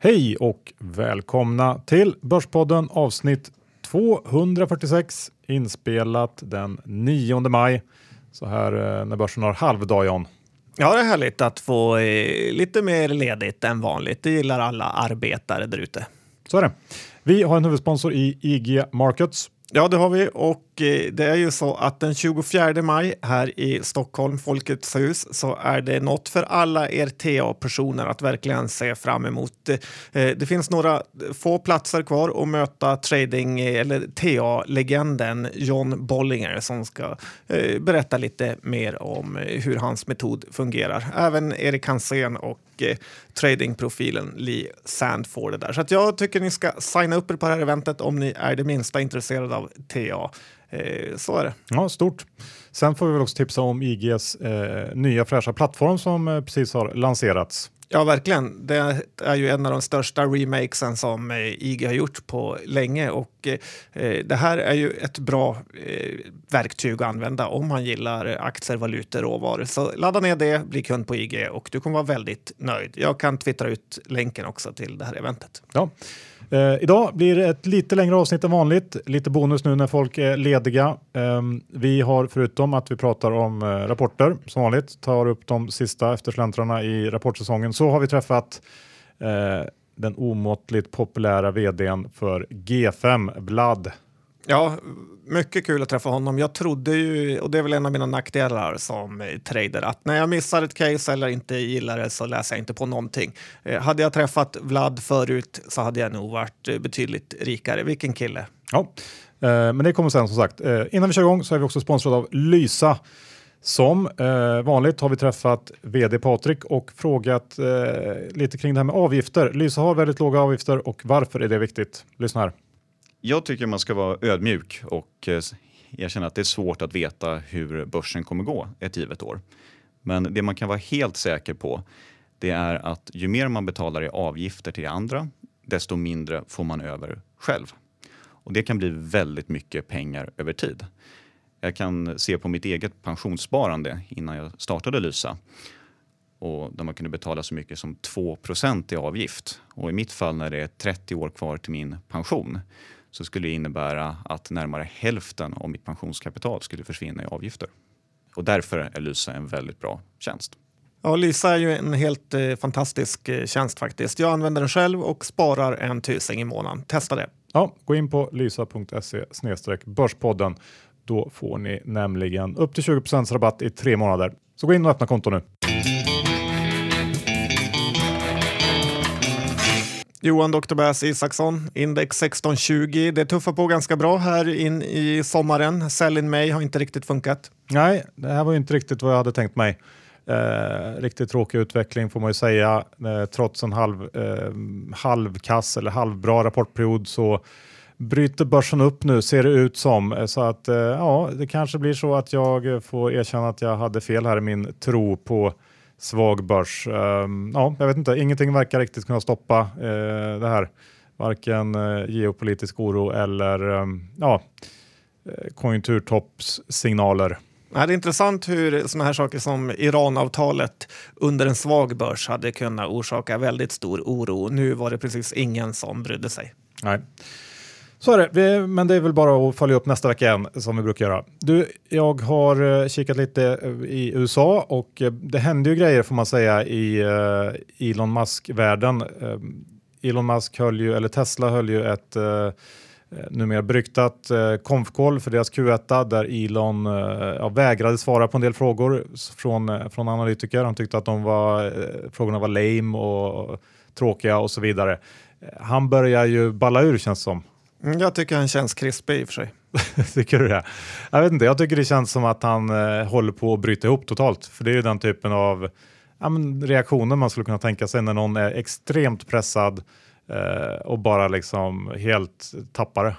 Hej och välkomna till Börspodden avsnitt 246 inspelat den 9 maj. Så här eh, när börsen har halvdag John. Ja, det är härligt att få eh, lite mer ledigt än vanligt. Det gillar alla arbetare där ute. Så är det. Vi har en huvudsponsor i IG Markets Ja, det har vi och eh, det är ju så att den 24 maj här i Stockholm, Folkets hus, så är det något för alla er TA-personer att verkligen se fram emot. Eh, det finns några få platser kvar att möta trading eh, eller TA-legenden John Bollinger som ska berätta lite mer om hur hans metod fungerar. Även Erik Hansén och Eh, tradingprofilen Lee Sandford där. Så jag tycker ni ska signa upp er på det här eventet om ni är det minsta intresserade av TA. Eh, så är det. Ja, stort. Sen får vi väl också tipsa om IGs eh, nya fräscha plattform som eh, precis har lanserats. Ja, verkligen. Det är ju en av de största remakesen som eh, IG har gjort på länge och eh, eh, det här är ju ett bra eh, verktyg att använda om man gillar aktier, valutor, råvaror. Så ladda ner det, bli kund på IG och du kommer vara väldigt nöjd. Jag kan twittra ut länken också till det här eventet. Ja. Eh, idag blir det ett lite längre avsnitt än vanligt. Lite bonus nu när folk är lediga. Eh, vi har förutom att vi pratar om eh, rapporter som vanligt, tar upp de sista eftersläntrarna i rapportsäsongen, så har vi träffat eh, den omåttligt populära vdn för G5, Vlad. Ja, mycket kul att träffa honom. Jag trodde ju, och det är väl en av mina nackdelar som eh, trader, att när jag missar ett case eller inte gillar det så läser jag inte på någonting. Eh, hade jag träffat Vlad förut så hade jag nog varit eh, betydligt rikare. Vilken kille! Ja, eh, men det kommer sen som sagt. Eh, innan vi kör igång så är vi också sponsrade av Lysa. Som eh, vanligt har vi träffat vd Patrik och frågat eh, lite kring det här med avgifter. Lysa har väldigt låga avgifter och varför är det viktigt? Lyssna här. Jag tycker man ska vara ödmjuk och eh, erkänna att det är svårt att veta hur börsen kommer gå ett givet år. Men det man kan vara helt säker på det är att ju mer man betalar i avgifter till andra, desto mindre får man över själv. Och det kan bli väldigt mycket pengar över tid. Jag kan se på mitt eget pensionssparande innan jag startade Lysa och där man kunde betala så mycket som 2% i avgift. Och i mitt fall när det är 30 år kvar till min pension så skulle det innebära att närmare hälften av mitt pensionskapital skulle försvinna i avgifter. Och därför är Lysa en väldigt bra tjänst. Ja, Lysa är ju en helt eh, fantastisk eh, tjänst faktiskt. Jag använder den själv och sparar en tusing i månaden. Testa det. Ja, gå in på lysa.se börspodden. Då får ni nämligen upp till 20% rabatt i tre månader. Så gå in och öppna konto nu. Johan Dr. Bass Isaksson, index 1620. Det tuffar på ganska bra här in i sommaren. Sell in May har inte riktigt funkat. Nej, det här var inte riktigt vad jag hade tänkt mig. Eh, riktigt tråkig utveckling får man ju säga. Eh, trots en halv, eh, halvkass eller halvbra rapportperiod så bryter börsen upp nu ser det ut som. Eh, så att eh, ja, det kanske blir så att jag eh, får erkänna att jag hade fel här i min tro på svag börs. Um, ja, jag vet inte, ingenting verkar riktigt kunna stoppa uh, det här. Varken uh, geopolitisk oro eller um, ja, uh, konjunkturtoppssignaler. det är intressant hur sådana här saker som Iranavtalet under en svag börs hade kunnat orsaka väldigt stor oro. Nu var det precis ingen som brydde sig. Nej. Så är det, men det är väl bara att följa upp nästa vecka igen som vi brukar göra. Du, jag har eh, kikat lite eh, i USA och eh, det händer ju grejer får man säga i Elon Musk-världen. Elon Musk höll ju, eller Tesla höll ju ett numera beryktat konfkoll för deras Q1 där Elon ja, vägrade svara på en del frågor från, från analytiker. Han tyckte att de var, frågorna var lame och tråkiga och så vidare. Han börjar ju balla ur känns det som. Mm, jag tycker han känns krispig i och för sig. tycker du det? Jag vet inte, jag tycker det känns som att han eh, håller på att bryta ihop totalt. För det är ju den typen av ja, reaktioner man skulle kunna tänka sig när någon är extremt pressad eh, och bara liksom helt tappar det.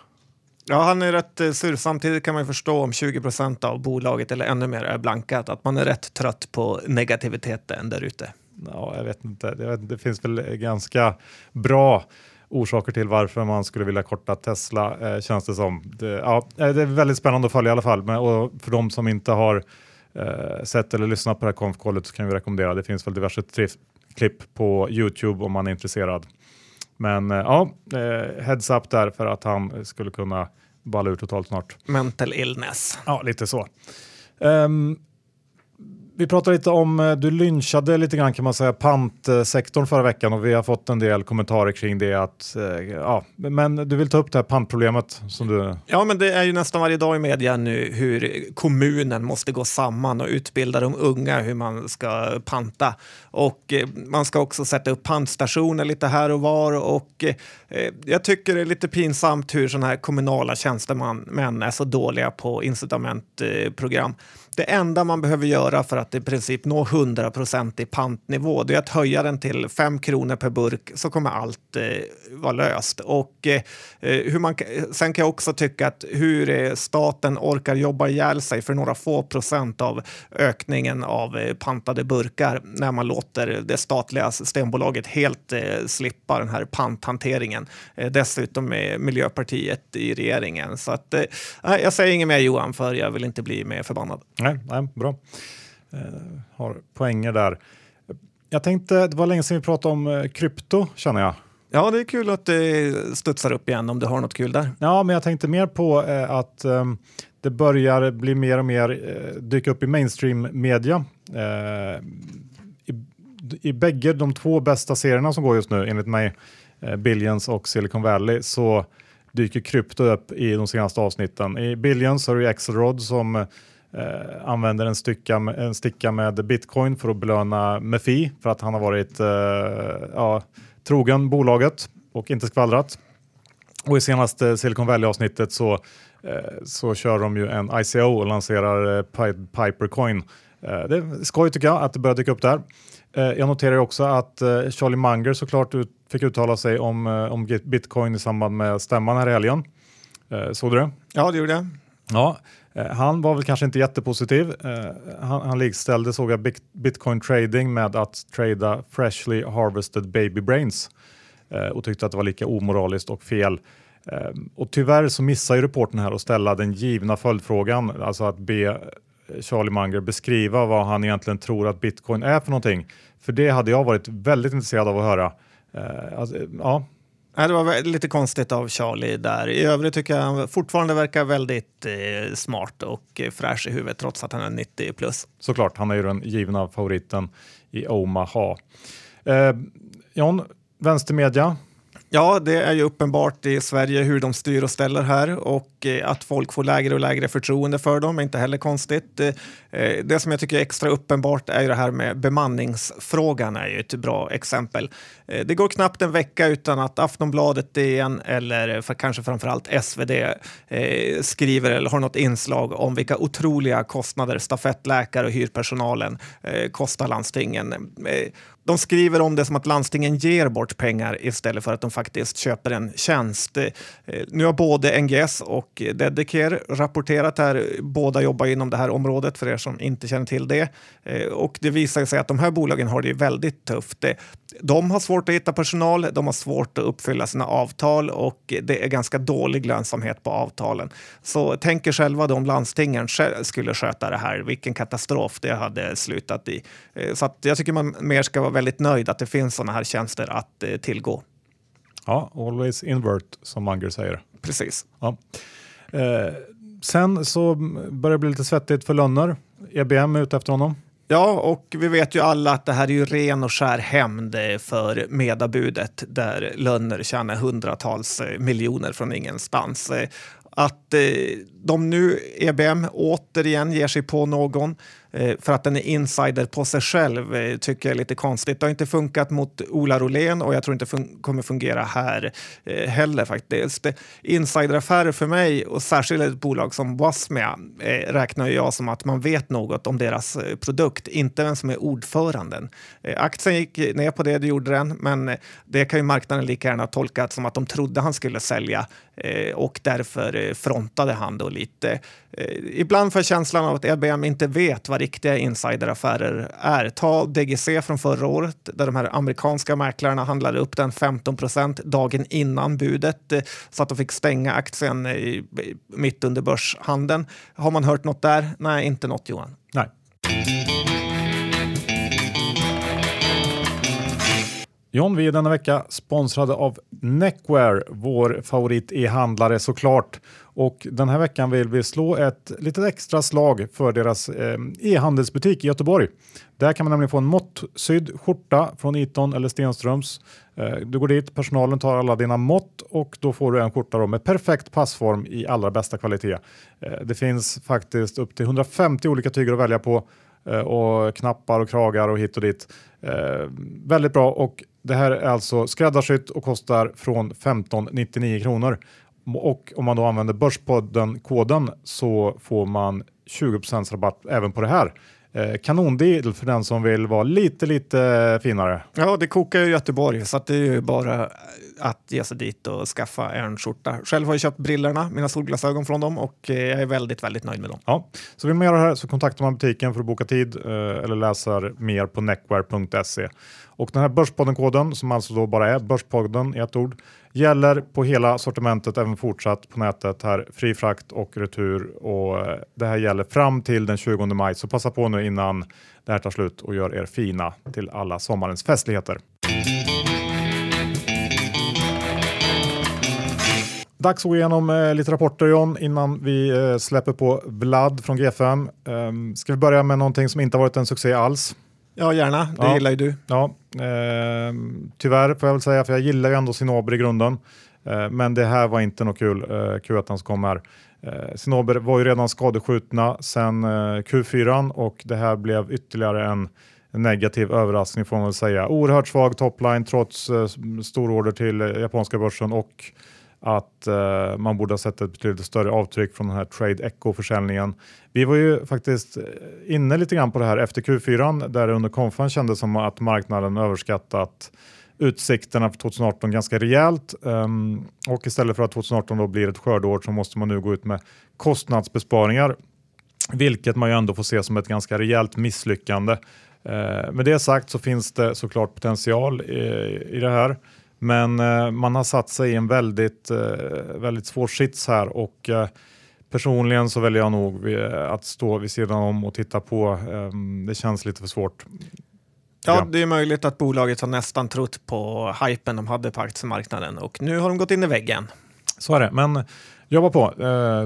Ja, han är rätt eh, sur. Samtidigt kan man ju förstå om 20 procent av bolaget eller ännu mer är blankat, att man är rätt trött på negativiteten där ute. Ja, jag vet inte. Det, det finns väl ganska bra orsaker till varför man skulle vilja korta Tesla eh, känns det som. Det, ja, eh, det är väldigt spännande att följa i alla fall. Men, och för de som inte har eh, sett eller lyssnat på det här konfkollet så kan vi rekommendera. Det finns väl diverse klipp på Youtube om man är intresserad. Men ja, heads up där för att han skulle kunna balla ur totalt snart. Mental illness. Ja, lite så. Um, vi pratade lite om, eh, du lynchade lite grann kan man säga pantsektorn förra veckan och vi har fått en del kommentarer kring det. Att, eh, ja, men du vill ta upp det här pantproblemet som du... Ja, men det är ju nästan varje dag i media nu hur kommunen måste gå samman och utbilda de unga hur man ska panta. Och eh, man ska också sätta upp pantstationer lite här och var och jag tycker det är lite pinsamt hur sådana här kommunala tjänstemän är så dåliga på incitamentprogram. Det enda man behöver göra för att i princip nå 100% i pantnivå det är att höja den till 5 kronor per burk så kommer allt eh, vara löst. Och, eh, hur man, sen kan jag också tycka att hur eh, staten orkar jobba ihjäl sig för några få procent av ökningen av eh, pantade burkar när man låter det statliga Systembolaget helt eh, slippa den här panthanteringen. Eh, dessutom med Miljöpartiet i regeringen. Så att, eh, jag säger inget mer Johan, för jag vill inte bli mer förbannad. Nej, nej bra. Eh, har poänger där. Jag tänkte, det var länge sedan vi pratade om eh, krypto känner jag. Ja, det är kul att det studsar upp igen om du har något kul där. Ja, men jag tänkte mer på eh, att eh, det börjar bli mer och mer eh, dyka upp i mainstream media. Eh, i, I bägge de två bästa serierna som går just nu, enligt mig, Billions och Silicon Valley, så dyker krypto upp i de senaste avsnitten. I Billions har du Axelrod som eh, använder en, stycka, en sticka med bitcoin för att belöna Mefi för att han har varit eh, ja, trogen bolaget och inte skvallrat. Och i senaste Silicon Valley-avsntet så, eh, så kör de ju en ICO och lanserar eh, Pipercoin. Eh, det är skoj tycker jag att det börjar dyka upp där. Eh, jag noterar också att Charlie Munger såklart ut, fick uttala sig om, om bitcoin i samband med stämman här i helgen. Såg du det? Ja, det gjorde jag. Ja, Eh, han var väl kanske inte jättepositiv. Eh, han, han likställde, såg jag, bitcoin trading med att trada freshly harvested baby brains eh, och tyckte att det var lika omoraliskt och fel. Och tyvärr så missar ju reporten här att ställa den givna följdfrågan, alltså att be Charlie Munger beskriva vad han egentligen tror att bitcoin är för någonting. För det hade jag varit väldigt intresserad av att höra. Alltså, ja, Nej, det var lite konstigt av Charlie där. I övrigt tycker jag han fortfarande verkar väldigt eh, smart och eh, fräsch i huvudet trots att han är 90 plus. Såklart, han är ju den givna favoriten i Omaha. Eh, John, vänstermedia, Ja, det är ju uppenbart i Sverige hur de styr och ställer här och eh, att folk får lägre och lägre förtroende för dem är inte heller konstigt. Eh, eh, det som jag tycker är extra uppenbart är ju det här med bemanningsfrågan är ju ett bra exempel. Det går knappt en vecka utan att Aftonbladet, DN eller för kanske framförallt SvD skriver eller har något inslag om vilka otroliga kostnader stafettläkare och hyrpersonalen kostar landstingen. De skriver om det som att landstingen ger bort pengar istället för att de faktiskt köper en tjänst. Eh, nu har både NGS och Dedicare rapporterat här. Båda jobbar inom det här området för er som inte känner till det. Eh, och det visar sig att de här bolagen har det väldigt tufft. Eh, de har svårt att hitta personal, de har svårt att uppfylla sina avtal och det är ganska dålig lönsamhet på avtalen. Så tänk er själva om landstingen skulle sköta det här, vilken katastrof det hade slutat i. Så jag tycker man mer ska vara väldigt nöjd att det finns sådana här tjänster att tillgå. Ja, always invert som Munger säger. Precis. Ja. Eh, sen så börjar det bli lite svettigt för Lönner. EBM är ute efter honom. Ja, och vi vet ju alla att det här är ju ren och skär hämnd för medabudet där Lönner tjänar hundratals eh, miljoner från ingenstans. Eh, att eh, de nu, EBM, återigen ger sig på någon Eh, Eh, för att den är insider på sig själv eh, tycker jag är lite konstigt. Det har inte funkat mot Ola Rolén och jag tror inte fun kommer fungera här eh, heller faktiskt. Insideraffärer för mig och särskilt ett bolag som Wasmia räknar jag som att man vet något om deras produkt, inte vem som är ordföranden. Aktien gick ner på det, det gjorde den, men det kan ju marknaden lika gärna tolka som att de trodde han skulle sälja och därför frontade han då lite. Ibland får jag känslan av att EBM inte vet vad riktiga insideraffärer är. Ta DGC från förra året där de här amerikanska mäklarna handlade upp den 15 procent dagen innan budet eh, så att de fick stänga aktien i, mitt under börshandeln. Har man hört något där? Nej, inte något Johan. Nej. John, vi är denna vecka sponsrade av Neckwear, vår favorit e-handlare såklart. Och den här veckan vill vi slå ett litet extra slag för deras eh, e-handelsbutik i Göteborg. Där kan man nämligen få en måttsydd skjorta från Iton eller Stenströms. Eh, du går dit, personalen tar alla dina mått och då får du en skjorta med perfekt passform i allra bästa kvalitet. Eh, det finns faktiskt upp till 150 olika tyger att välja på och knappar och kragar och hit och dit. Eh, väldigt bra och det här är alltså skräddarsytt och kostar från 1599 kronor. Och om man då använder Börspodden-koden så får man 20 rabatt även på det här. Eh, kanondeal för den som vill vara lite, lite finare. Ja, det kokar ju i Göteborg så det är ju bara att ge sig dit och skaffa en skjorta. Själv har jag köpt brillorna, mina solglasögon från dem och eh, jag är väldigt, väldigt nöjd med dem. Ja, så vill man göra det här så kontaktar man butiken för att boka tid eh, eller läser mer på neckwear.se. Och den här Börspodden-koden som alltså då bara är Börspodden i ett ord gäller på hela sortimentet även fortsatt på nätet här. Fri frakt och retur och eh, det här gäller fram till den 20 maj så passa på nu innan det här tar slut och gör er fina till alla sommarens festligheter. Dags att gå igenom eh, lite rapporter John innan vi eh, släpper på Vlad från G5. Ehm, ska vi börja med någonting som inte har varit en succé alls? Ja, gärna. Det ja. gillar ju du. Ja, eh, tyvärr får jag väl säga, för jag gillar ju ändå Sinober i grunden. Eh, men det här var inte något kul, eh, Q1 som kom här. Eh, Sinober var ju redan skadeskjutna sedan eh, Q4 och det här blev ytterligare en negativ överraskning får man väl säga. Oerhört svag topline trots eh, stororder till eh, japanska börsen och att eh, man borde ha sett ett betydligt större avtryck från den här Trade Echo-försäljningen. Vi var ju faktiskt eh, inne lite grann på det här efter Q4 där det under konfan kändes som att marknaden överskattat utsikterna för 2018 ganska rejält um, och istället för att 2018 då blir ett skördeår så måste man nu gå ut med kostnadsbesparingar vilket man ju ändå får se som ett ganska rejält misslyckande. Uh, med det sagt så finns det såklart potential i, i det här. Men eh, man har satt sig i en väldigt, eh, väldigt svår sits här och eh, personligen så väljer jag nog att stå vid sidan om och titta på. Ehm, det känns lite för svårt. Ja, det är möjligt att bolaget har nästan trott på hypen de hade på aktiemarknaden och nu har de gått in i väggen. Så är det, men jobba på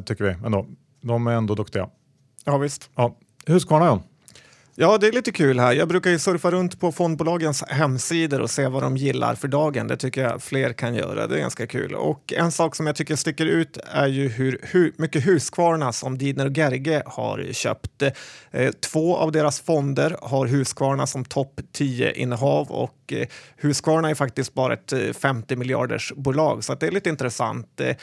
tycker vi ändå. De är ändå duktiga. Ja, visst. Ja. Husqvarna John? Ja, det är lite kul här. Jag brukar ju surfa runt på fondbolagens hemsidor och se vad de gillar för dagen. Det tycker jag fler kan göra. Det är ganska kul. Och en sak som jag tycker sticker ut är ju hur, hur mycket Husqvarna som Didner och Gerge har köpt. Eh, två av deras fonder har Husqvarna som topp 10-innehav och eh, Husqvarna är faktiskt bara ett eh, 50 miljarders bolag så det är lite intressant. Eh,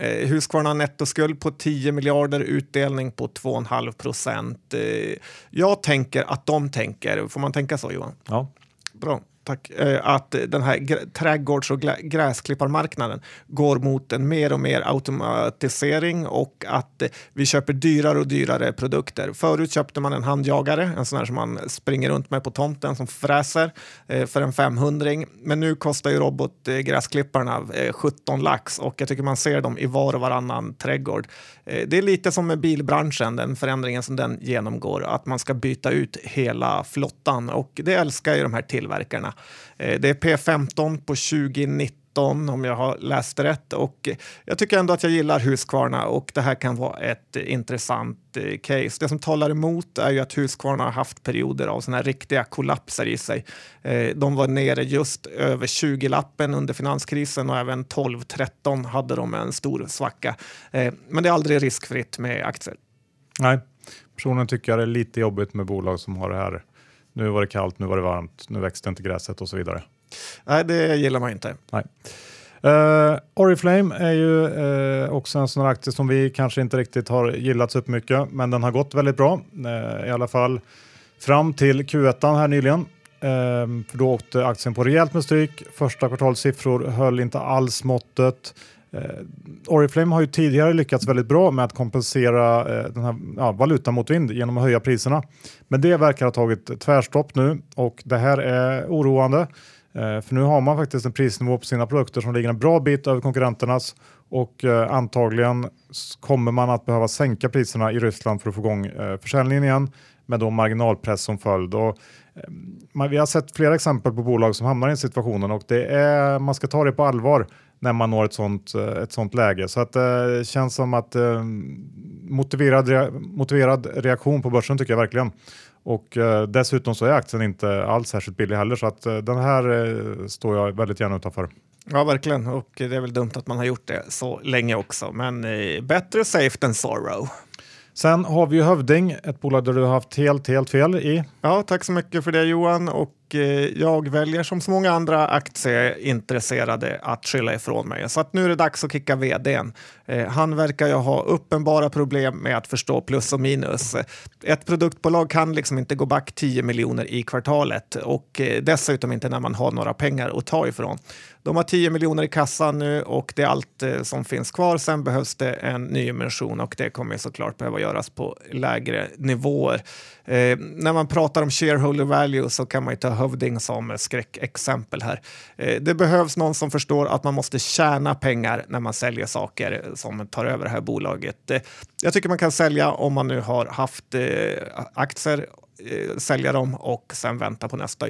Husqvarna nettoskuld på 10 miljarder, utdelning på 2,5 procent. Eh, jag tänker att de tänker, får man tänka så Johan? Ja. Bra tack, eh, att den här trädgårds och gräsklipparmarknaden går mot en mer och mer automatisering och att vi köper dyrare och dyrare produkter. Förut köpte man en handjagare, en sån här som man springer runt med på tomten som fräser eh, för en 500 men nu kostar ju robotgräsklipparna eh, 17 lax och jag tycker man ser dem i var och varannan trädgård. Det är lite som med bilbranschen, den förändringen som den genomgår, att man ska byta ut hela flottan och det älskar ju de här tillverkarna. Eh, det är P15 på 2019 om jag har läst rätt och eh, jag tycker ändå att jag gillar Husqvarna och det här kan vara ett eh, intressant case. Det som talar emot är ju att Husqvarna har haft perioder av såna här riktiga kollapser i sig. De var nere just över 20-lappen under finanskrisen och även 12-13 hade de en stor svacka. Men det är aldrig riskfritt med aktier. Nej, personligen tycker jag det är lite jobbigt med bolag som har det här nu var det kallt, nu var det varmt, nu växte inte gräset och så vidare. Nej, det gillar man inte. Nej. Uh, Oriflame är ju uh, också en sån aktie som vi kanske inte riktigt har gillat så mycket, men den har gått väldigt bra. Uh, I alla fall fram till Q1 här nyligen. För då åkte aktien på rejält med stryk. Första kvartalssiffror höll inte alls måttet. Eh, Oriflame har ju tidigare lyckats väldigt bra med att kompensera eh, den här ja, valutamotvind genom att höja priserna. Men det verkar ha tagit tvärstopp nu och det här är oroande. Eh, för nu har man faktiskt en prisnivå på sina produkter som ligger en bra bit över konkurrenternas och eh, antagligen kommer man att behöva sänka priserna i Ryssland för att få igång eh, försäljningen igen med då marginalpress som följd. Och, eh, vi har sett flera exempel på bolag som hamnar i den situationen och det är, man ska ta det på allvar när man når ett sånt, eh, ett sånt läge. Så att det eh, känns som att eh, motiverad, motiverad reaktion på börsen tycker jag verkligen. Och dessutom så är aktien inte alls särskilt billig heller så att den här står jag väldigt gärna utanför. Ja, verkligen. Och det är väl dumt att man har gjort det så länge också. Men eh, bättre safe than sorrow. Sen har vi ju Hövding, ett bolag där du har haft helt, helt fel i. Ja, tack så mycket för det Johan. Och Eh, jag väljer som så många andra aktieintresserade att skylla ifrån mig. Så att nu är det dags att kicka vdn. Eh, han verkar ju ha uppenbara problem med att förstå plus och minus. Ett produktbolag kan liksom inte gå back 10 miljoner i kvartalet och eh, dessutom inte när man har några pengar att ta ifrån. De har 10 miljoner i kassan nu och det är allt som finns kvar. Sen behövs det en nyemission och det kommer såklart behöva göras på lägre nivåer. Eh, när man pratar om shareholder value så kan man ju ta Hövding som skräckexempel här. Eh, det behövs någon som förstår att man måste tjäna pengar när man säljer saker som tar över det här bolaget. Eh, jag tycker man kan sälja om man nu har haft eh, aktier eh, sälja dem och sen vänta på nästa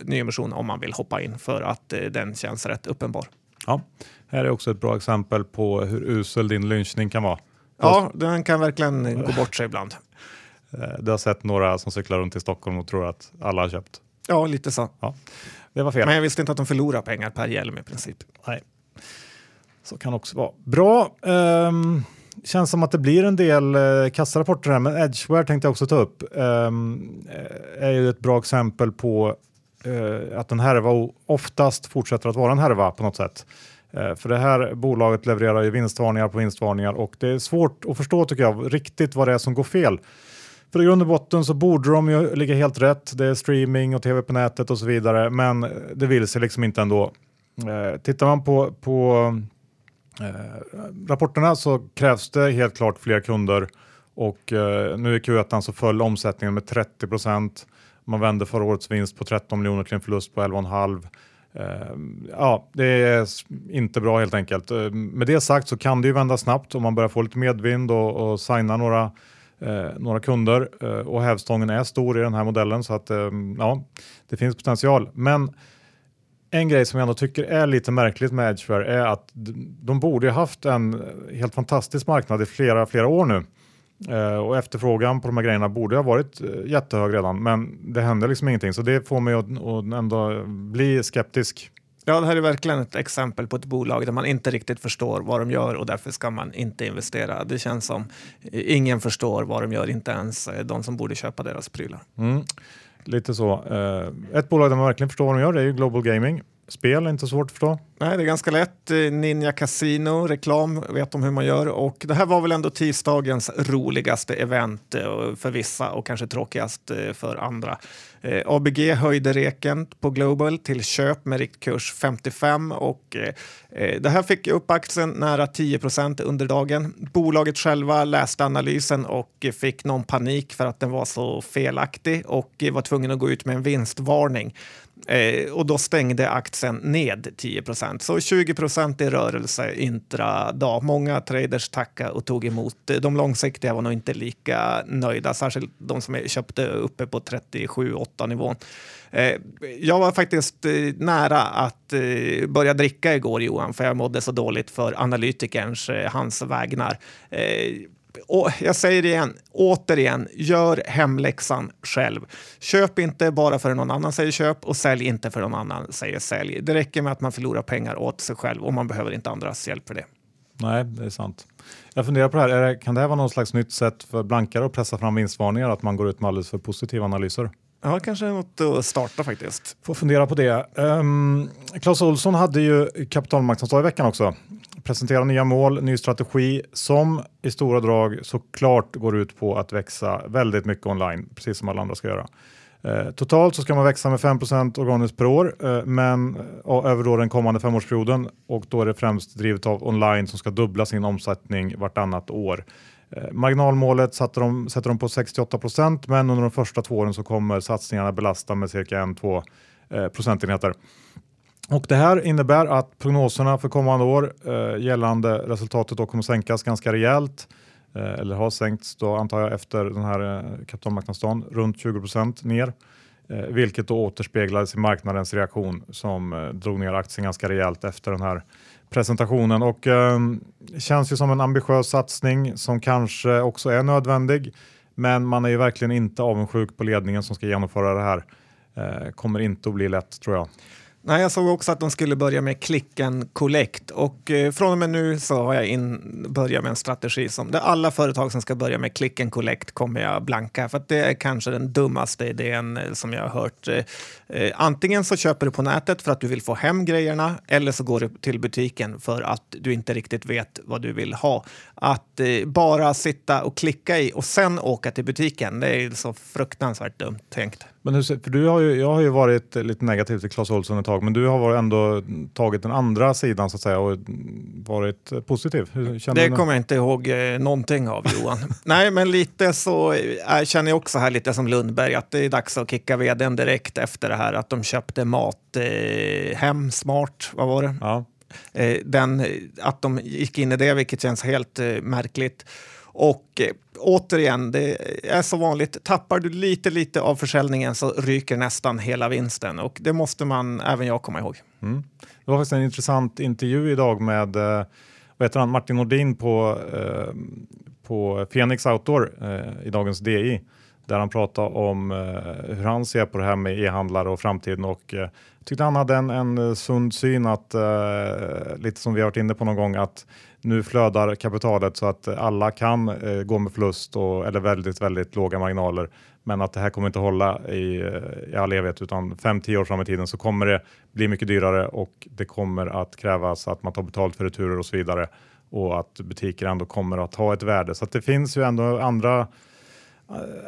nyemission om man vill hoppa in för att eh, den känns rätt uppenbar. Ja, här är också ett bra exempel på hur usel din lynchning kan vara. Ja, den kan verkligen gå bort sig ibland. Eh, du har sett några som cyklar runt i Stockholm och tror att alla har köpt. Ja, lite så. Ja, det var fel. Men jag visste inte att de förlorar pengar per hjälm i princip. Nej, så kan också vara. Bra. Um, känns som att det blir en del uh, kassarapporter här, men Edgeware tänkte jag också ta upp. Um, är ju ett bra exempel på uh, att en härva oftast fortsätter att vara en härva på något sätt. Uh, för det här bolaget levererar ju vinstvarningar på vinstvarningar och det är svårt att förstå tycker jag riktigt vad det är som går fel. För i grund och botten så borde de ju ligga helt rätt. Det är streaming och tv på nätet och så vidare, men det vill sig liksom inte ändå. Eh, tittar man på, på eh, rapporterna så krävs det helt klart fler kunder och eh, nu i Q1 så föll omsättningen med 30 procent. Man vände förra årets vinst på 13 miljoner till en förlust på 11,5. Uh, eh, ja, det är inte bra helt enkelt. Uh, med det sagt så kan det ju vända snabbt om man börjar få lite medvind och, och signa några eh, några kunder eh, och hävstången är stor i den här modellen så att eh, ja, det finns potential. Men en grej som jag ändå tycker är lite märkligt med Edgeware är att de borde haft en helt fantastisk marknad i flera, flera år nu. Uh, och efterfrågan på de här grejerna borde ha varit eh, jättehög redan, men det händer liksom ingenting. Så det får mig att, att ändå bli skeptisk. Ja, det här är verkligen ett exempel på ett bolag där man inte riktigt förstår vad de gör och därför ska man inte investera. Det känns som eh, ingen förstår vad de gör, inte ens eh, de som borde köpa deras prylar. Mm, lite så. Eh, ett bolag där man verkligen förstår vad de gör är ju Global Gaming. Spel är inte svårt att förstå. Nej, det är ganska lätt. Eh, Ninja Casino, reklam, vet de hur man gör. Och det här var väl ändå tisdagens roligaste event eh, för vissa och kanske tråkigast eh, för andra. Eh, ABG höjde reken på Global till köp med riktkurs 55 och eh, det här fick upp aktien nära 10% under dagen. Bolaget själva läste analysen och fick någon panik för att den var så felaktig och var tvungen att gå ut med en vinstvarning. Eh, och då stängde aktien ned 10 Så 20 i rörelse intradag. Många traders tackade och tog emot. De långsiktiga var nog inte lika nöjda, särskilt de som köpte uppe på 37-8 nivån. Eh, jag var faktiskt eh, nära att eh, börja dricka igår, Johan, för jag mådde så dåligt för analytikerns, eh, hans vägnar. Eh, och jag säger det igen, återigen, gör hemläxan själv. Köp inte bara för att någon annan säger köp och sälj inte för någon annan säger sälj. Det räcker med att man förlorar pengar åt sig själv och man behöver inte andras hjälp för det. Nej, det är sant. Jag funderar på det här, det, kan det här vara något slags nytt sätt för blankare att pressa fram vinstvarningar, att man går ut med alldeles för positiva analyser? Ja, kanske något att starta faktiskt. Får fundera på det. Um, Claes Olsson hade ju kapitalmarknadsdag i veckan också presentera nya mål, ny strategi som i stora drag såklart går ut på att växa väldigt mycket online, precis som alla andra ska göra. Eh, totalt så ska man växa med 5% organiskt per år, eh, men över då den kommande femårsperioden och då är det främst drivet av online som ska dubbla sin omsättning vartannat år. Eh, marginalmålet sätter de, sätter de på 68 procent, men under de första två åren så kommer satsningarna belasta med cirka 1-2 procentenheter. Och det här innebär att prognoserna för kommande år eh, gällande resultatet då kommer sänkas ganska rejält. Eh, eller har sänkts då antar jag efter den här eh, kapitalmarknadsdagen runt 20 procent ner. Eh, vilket då återspeglades i marknadens reaktion som eh, drog ner aktien ganska rejält efter den här presentationen. Och eh, känns ju som en ambitiös satsning som kanske också är nödvändig. Men man är ju verkligen inte avundsjuk på ledningen som ska genomföra det här. Eh, kommer inte att bli lätt tror jag. Nej, jag såg också att de skulle börja med klicken collect och eh, från och med nu så har jag in, börjat med en strategi som där alla företag som ska börja med klicken collect kommer jag blanka för att det är kanske den dummaste idén eh, som jag har hört. Eh, Eh, antingen så köper du på nätet för att du vill få hem grejerna eller så går du till butiken för att du inte riktigt vet vad du vill ha. Att eh, bara sitta och klicka i och sen åka till butiken, det är så fruktansvärt dumt tänkt. Men hur, för du har ju, jag har ju varit lite negativ till Clas Ohlson ett tag, men du har ändå tagit den andra sidan så att säga och varit positiv. Det kommer jag inte ihåg eh, någonting av Johan. Nej, men lite så äh, känner jag också här lite som Lundberg att det är dags att kicka vdn direkt efter det här att de köpte mat eh, hem smart, vad var det? Ja. Eh, den, att de gick in i det, vilket känns helt eh, märkligt. Och eh, återigen, det är så vanligt. Tappar du lite, lite av försäljningen så ryker nästan hela vinsten och det måste man även jag komma ihåg. Mm. Det var faktiskt en intressant intervju idag med eh, vad heter han, Martin Nordin på, eh, på Phoenix Outdoor eh, i dagens DI där han pratade om eh, hur han ser på det här med e-handlare och framtiden och eh, tyckte han hade en, en eh, sund syn att eh, lite som vi har varit inne på någon gång att nu flödar kapitalet så att alla kan eh, gå med förlust och, eller väldigt, väldigt låga marginaler. Men att det här kommer inte hålla i, eh, i all evighet utan 5-10 år fram i tiden så kommer det bli mycket dyrare och det kommer att krävas att man tar betalt för returer och så vidare och att butiker ändå kommer att ha ett värde. Så att det finns ju ändå andra,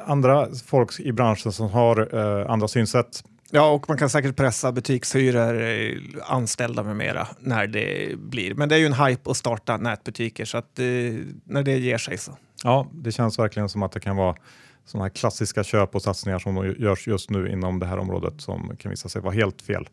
andra folk i branschen som har eh, andra synsätt Ja, och man kan säkert pressa butikshyror, eh, anställda med mera när det blir. Men det är ju en hype att starta nätbutiker så att eh, när det ger sig så. Ja, det känns verkligen som att det kan vara sådana här klassiska köp och satsningar som görs just nu inom det här området som kan visa sig vara helt fel.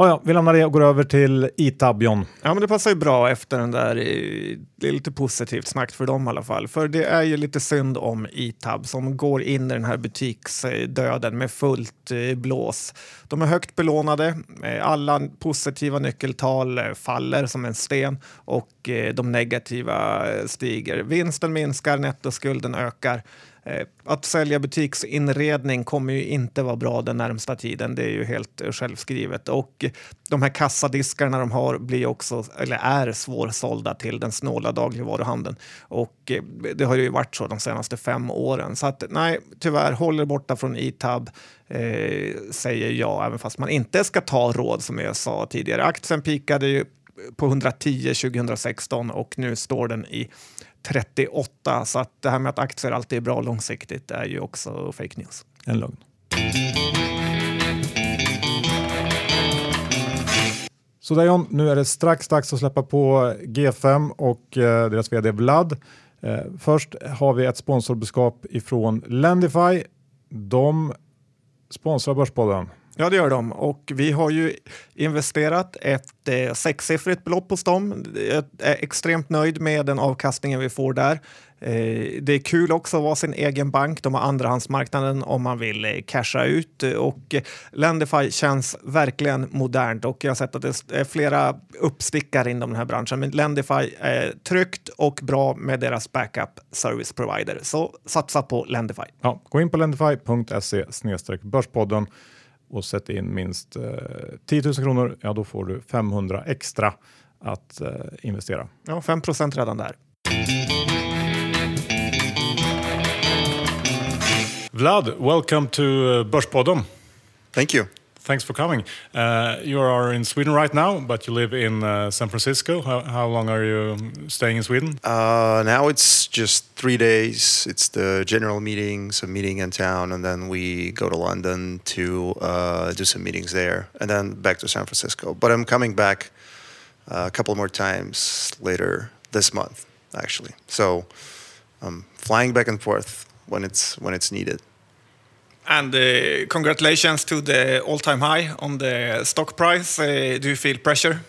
Oh ja, vi lämnar det och går över till Itab, John. Ja, men det passar ju bra efter den där. Eh, det är lite positivt snack för dem i alla fall. För det är ju lite synd om Itab som går in i den här butiksdöden med fullt eh, blås. De är högt belånade. Eh, alla positiva nyckeltal faller som en sten och de negativa stiger. Vinsten minskar, nettoskulden ökar. Eh, att sälja butiksinredning kommer ju inte vara bra den närmsta tiden. Det är ju helt eh, självskrivet. Och de här kassadiskarna de har blir också, eller är svårsålda till den snåla dagligvaruhandeln. Och eh, det har ju varit så de senaste fem åren. Så att nej, tyvärr, håller borta från Itab. Eh, säger jag, även fast man inte ska ta råd som jag sa tidigare. Aktien pikade ju på 110 2016 och nu står den i 38. Så att det här med att aktier alltid är bra långsiktigt är ju också fake news. En lögn. Så där John, nu är det strax dags att släppa på G5 och eh, deras vd Vlad. Eh, först har vi ett sponsorbudskap ifrån Lendify. De sponsrar Börspodden. Ja, det gör de. Och vi har ju investerat ett eh, sexsiffrigt belopp hos dem. Jag är extremt nöjd med den avkastningen vi får där. Eh, det är kul också att vara sin egen bank. De har andrahandsmarknaden om man vill eh, casha ut. Och Lendify känns verkligen modernt och jag har sett att det är flera uppstickare inom den här branschen. Men Lendify är tryggt och bra med deras backup service provider. Så satsa på Lendify. Ja, gå in på lendify.se börspodden och sätter in minst eh, 10 000 kronor, ja då får du 500 extra att eh, investera. Ja, 5 procent redan där. Vlad, welcome to uh, Börspodden. Thank you. Thanks for coming. Uh, you are in Sweden right now, but you live in uh, San Francisco. How, how, long are you staying in Sweden? Uh, now it's just three days. It's the general meetings, a meeting in town, and then we go to London to uh, do some meetings there, and then back to San Francisco. But I'm coming back uh, a couple more times later this month, actually. So I'm flying back and forth when it's when it's needed. And uh, congratulations to the all-time high on the stock price. Uh, do you feel pressure?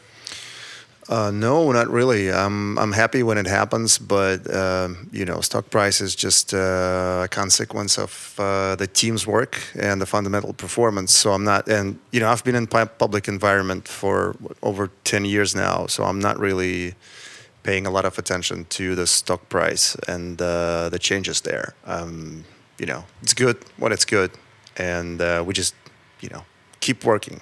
Uh, no, not really. I'm I'm happy when it happens, but um, you know, stock price is just uh, a consequence of uh, the team's work and the fundamental performance. So I'm not, and you know, I've been in public environment for over ten years now, so I'm not really paying a lot of attention to the stock price and uh, the changes there. Um, you know, it's good when it's good, and uh, we just, you know, keep working.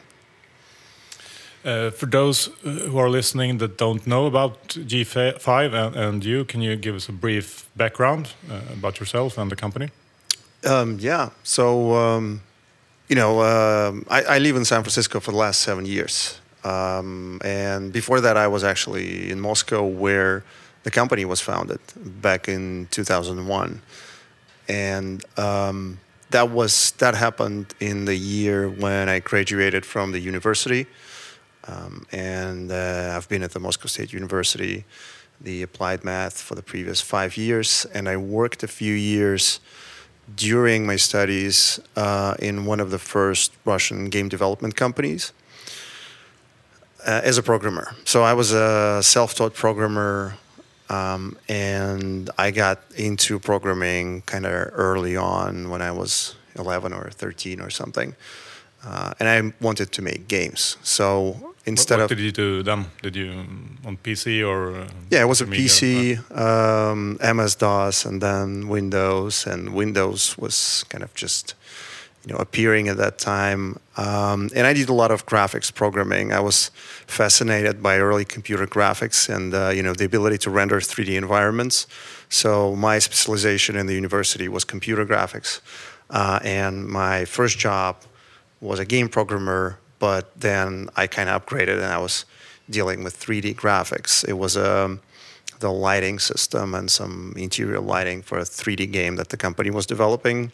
Uh, for those uh, who are listening that don't know about G5 and, and you, can you give us a brief background uh, about yourself and the company? Um, yeah. So, um, you know, um I, I live in San Francisco for the last seven years. Um, and before that, I was actually in Moscow where the company was founded back in 2001. And um, that was that happened in the year when I graduated from the university. Um, and uh, I've been at the Moscow State University, the applied math, for the previous five years. And I worked a few years during my studies uh, in one of the first Russian game development companies uh, as a programmer. So I was a self taught programmer. Um, and I got into programming kind of early on when I was 11 or 13 or something. Uh, and I wanted to make games. So instead what, what of did you do then? Did you on PC or? Uh, yeah, it was a PC, um, MS DOS, and then Windows. And Windows was kind of just you know appearing at that time. Um, and I did a lot of graphics programming. I was fascinated by early computer graphics and uh, you know the ability to render 3D environments. So my specialization in the university was computer graphics, uh, and my first job was a game programmer. But then I kind of upgraded, and I was dealing with 3D graphics. It was um, the lighting system and some interior lighting for a 3D game that the company was developing.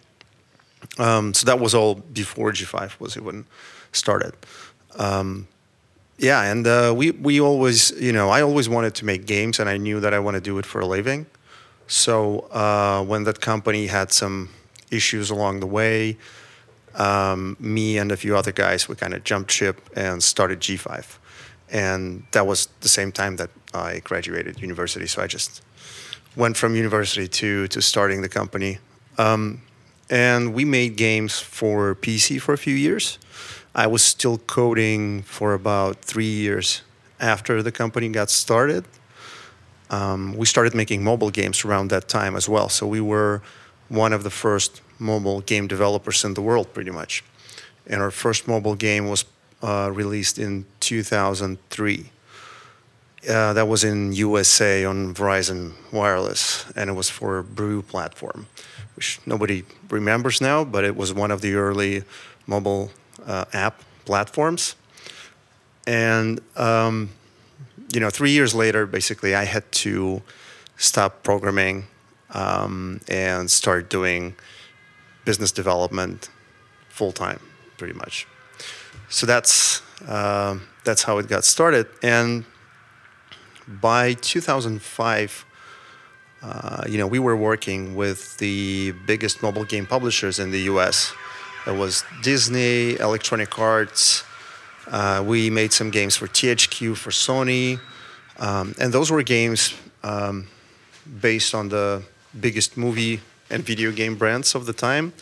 Um, so that was all before G5 was even started. Um, yeah, and uh, we we always, you know, I always wanted to make games, and I knew that I want to do it for a living. So uh, when that company had some issues along the way, um, me and a few other guys, we kind of jumped ship and started G5, and that was the same time that I graduated university. So I just went from university to to starting the company. Um, and we made games for PC for a few years. I was still coding for about three years after the company got started. Um, we started making mobile games around that time as well. So we were one of the first mobile game developers in the world, pretty much. And our first mobile game was uh, released in 2003. Uh, that was in USA on Verizon Wireless, and it was for Brew platform which nobody remembers now, but it was one of the early mobile uh, app platforms. And um, you know, three years later, basically, I had to stop programming um, and start doing business development full time, pretty much. So that's uh, that's how it got started. And by 2005 uh, you know, we were working with the biggest mobile game publishers in the U.S. It was Disney, Electronic Arts. Uh, we made some games for THQ, for Sony, um, and those were games um, based on the biggest movie and video game brands of the time.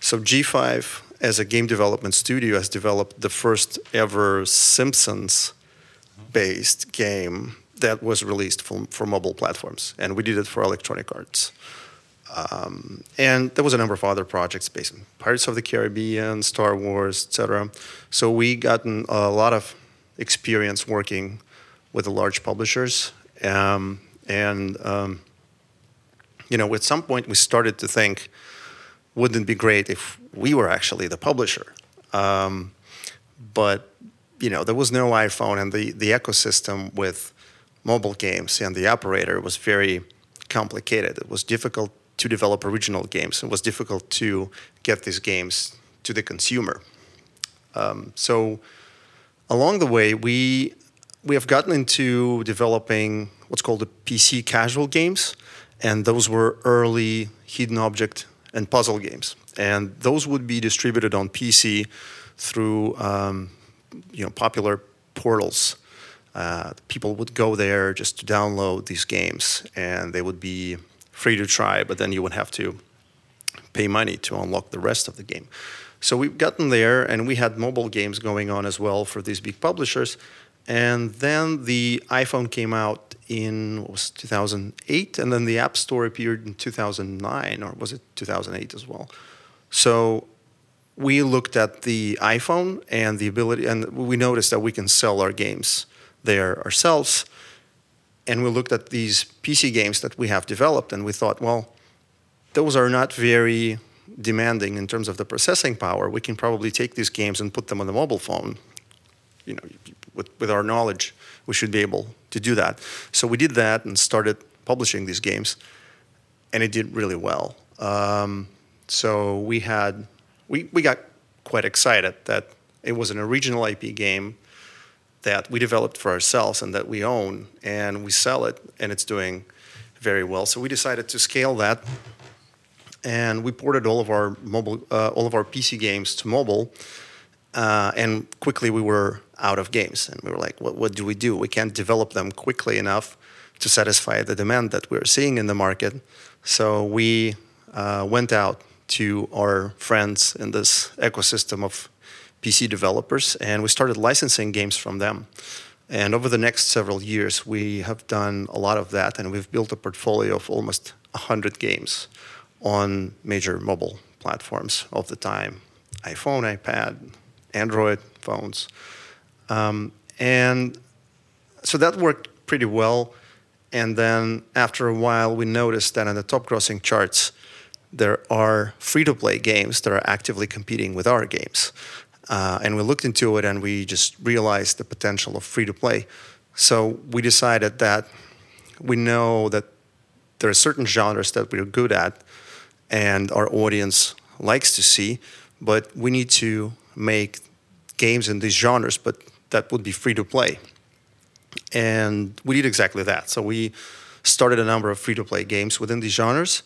So G5, as a game development studio, has developed the first ever Simpsons-based game that was released for, for mobile platforms, and we did it for Electronic Arts. Um, and there was a number of other projects based on Pirates of the Caribbean, Star Wars, etc. So we gotten a lot of experience working with the large publishers, um, and um, you know, at some point we started to think, wouldn't it be great if we were actually the publisher? Um, but you know, there was no iPhone, and the the ecosystem with mobile games and the operator was very complicated. It was difficult to develop original games. It was difficult to get these games to the consumer. Um, so along the way, we we have gotten into developing what's called the PC casual games, and those were early hidden object and puzzle games, and those would be distributed on PC through um, you know popular portals. Uh, people would go there just to download these games, and they would be free to try. But then you would have to pay money to unlock the rest of the game. So we've gotten there, and we had mobile games going on as well for these big publishers. And then the iPhone came out in was 2008, and then the App Store appeared in 2009, or was it 2008 as well? So we looked at the iPhone and the ability, and we noticed that we can sell our games there ourselves. And we looked at these PC games that we have developed, and we thought, well, those are not very demanding in terms of the processing power. We can probably take these games and put them on the mobile phone. You know, with, with our knowledge, we should be able to do that. So we did that and started publishing these games, and it did really well. Um, so we had we, we got quite excited that it was an original IP game that we developed for ourselves and that we own, and we sell it, and it's doing very well. So we decided to scale that, and we ported all of our mobile, uh, all of our PC games to mobile. Uh, and quickly we were out of games, and we were like, what, what do we do? We can't develop them quickly enough to satisfy the demand that we're seeing in the market. So we uh, went out to our friends in this ecosystem of PC developers, and we started licensing games from them. And over the next several years, we have done a lot of that, and we've built a portfolio of almost 100 games on major mobile platforms of the time iPhone, iPad, Android phones. Um, and so that worked pretty well. And then after a while, we noticed that on the top grossing charts, there are free to play games that are actively competing with our games. Uh, and we looked into it and we just realized the potential of free to play. So we decided that we know that there are certain genres that we're good at and our audience likes to see, but we need to make games in these genres, but that would be free to play. And we did exactly that. So we started a number of free to play games within these genres.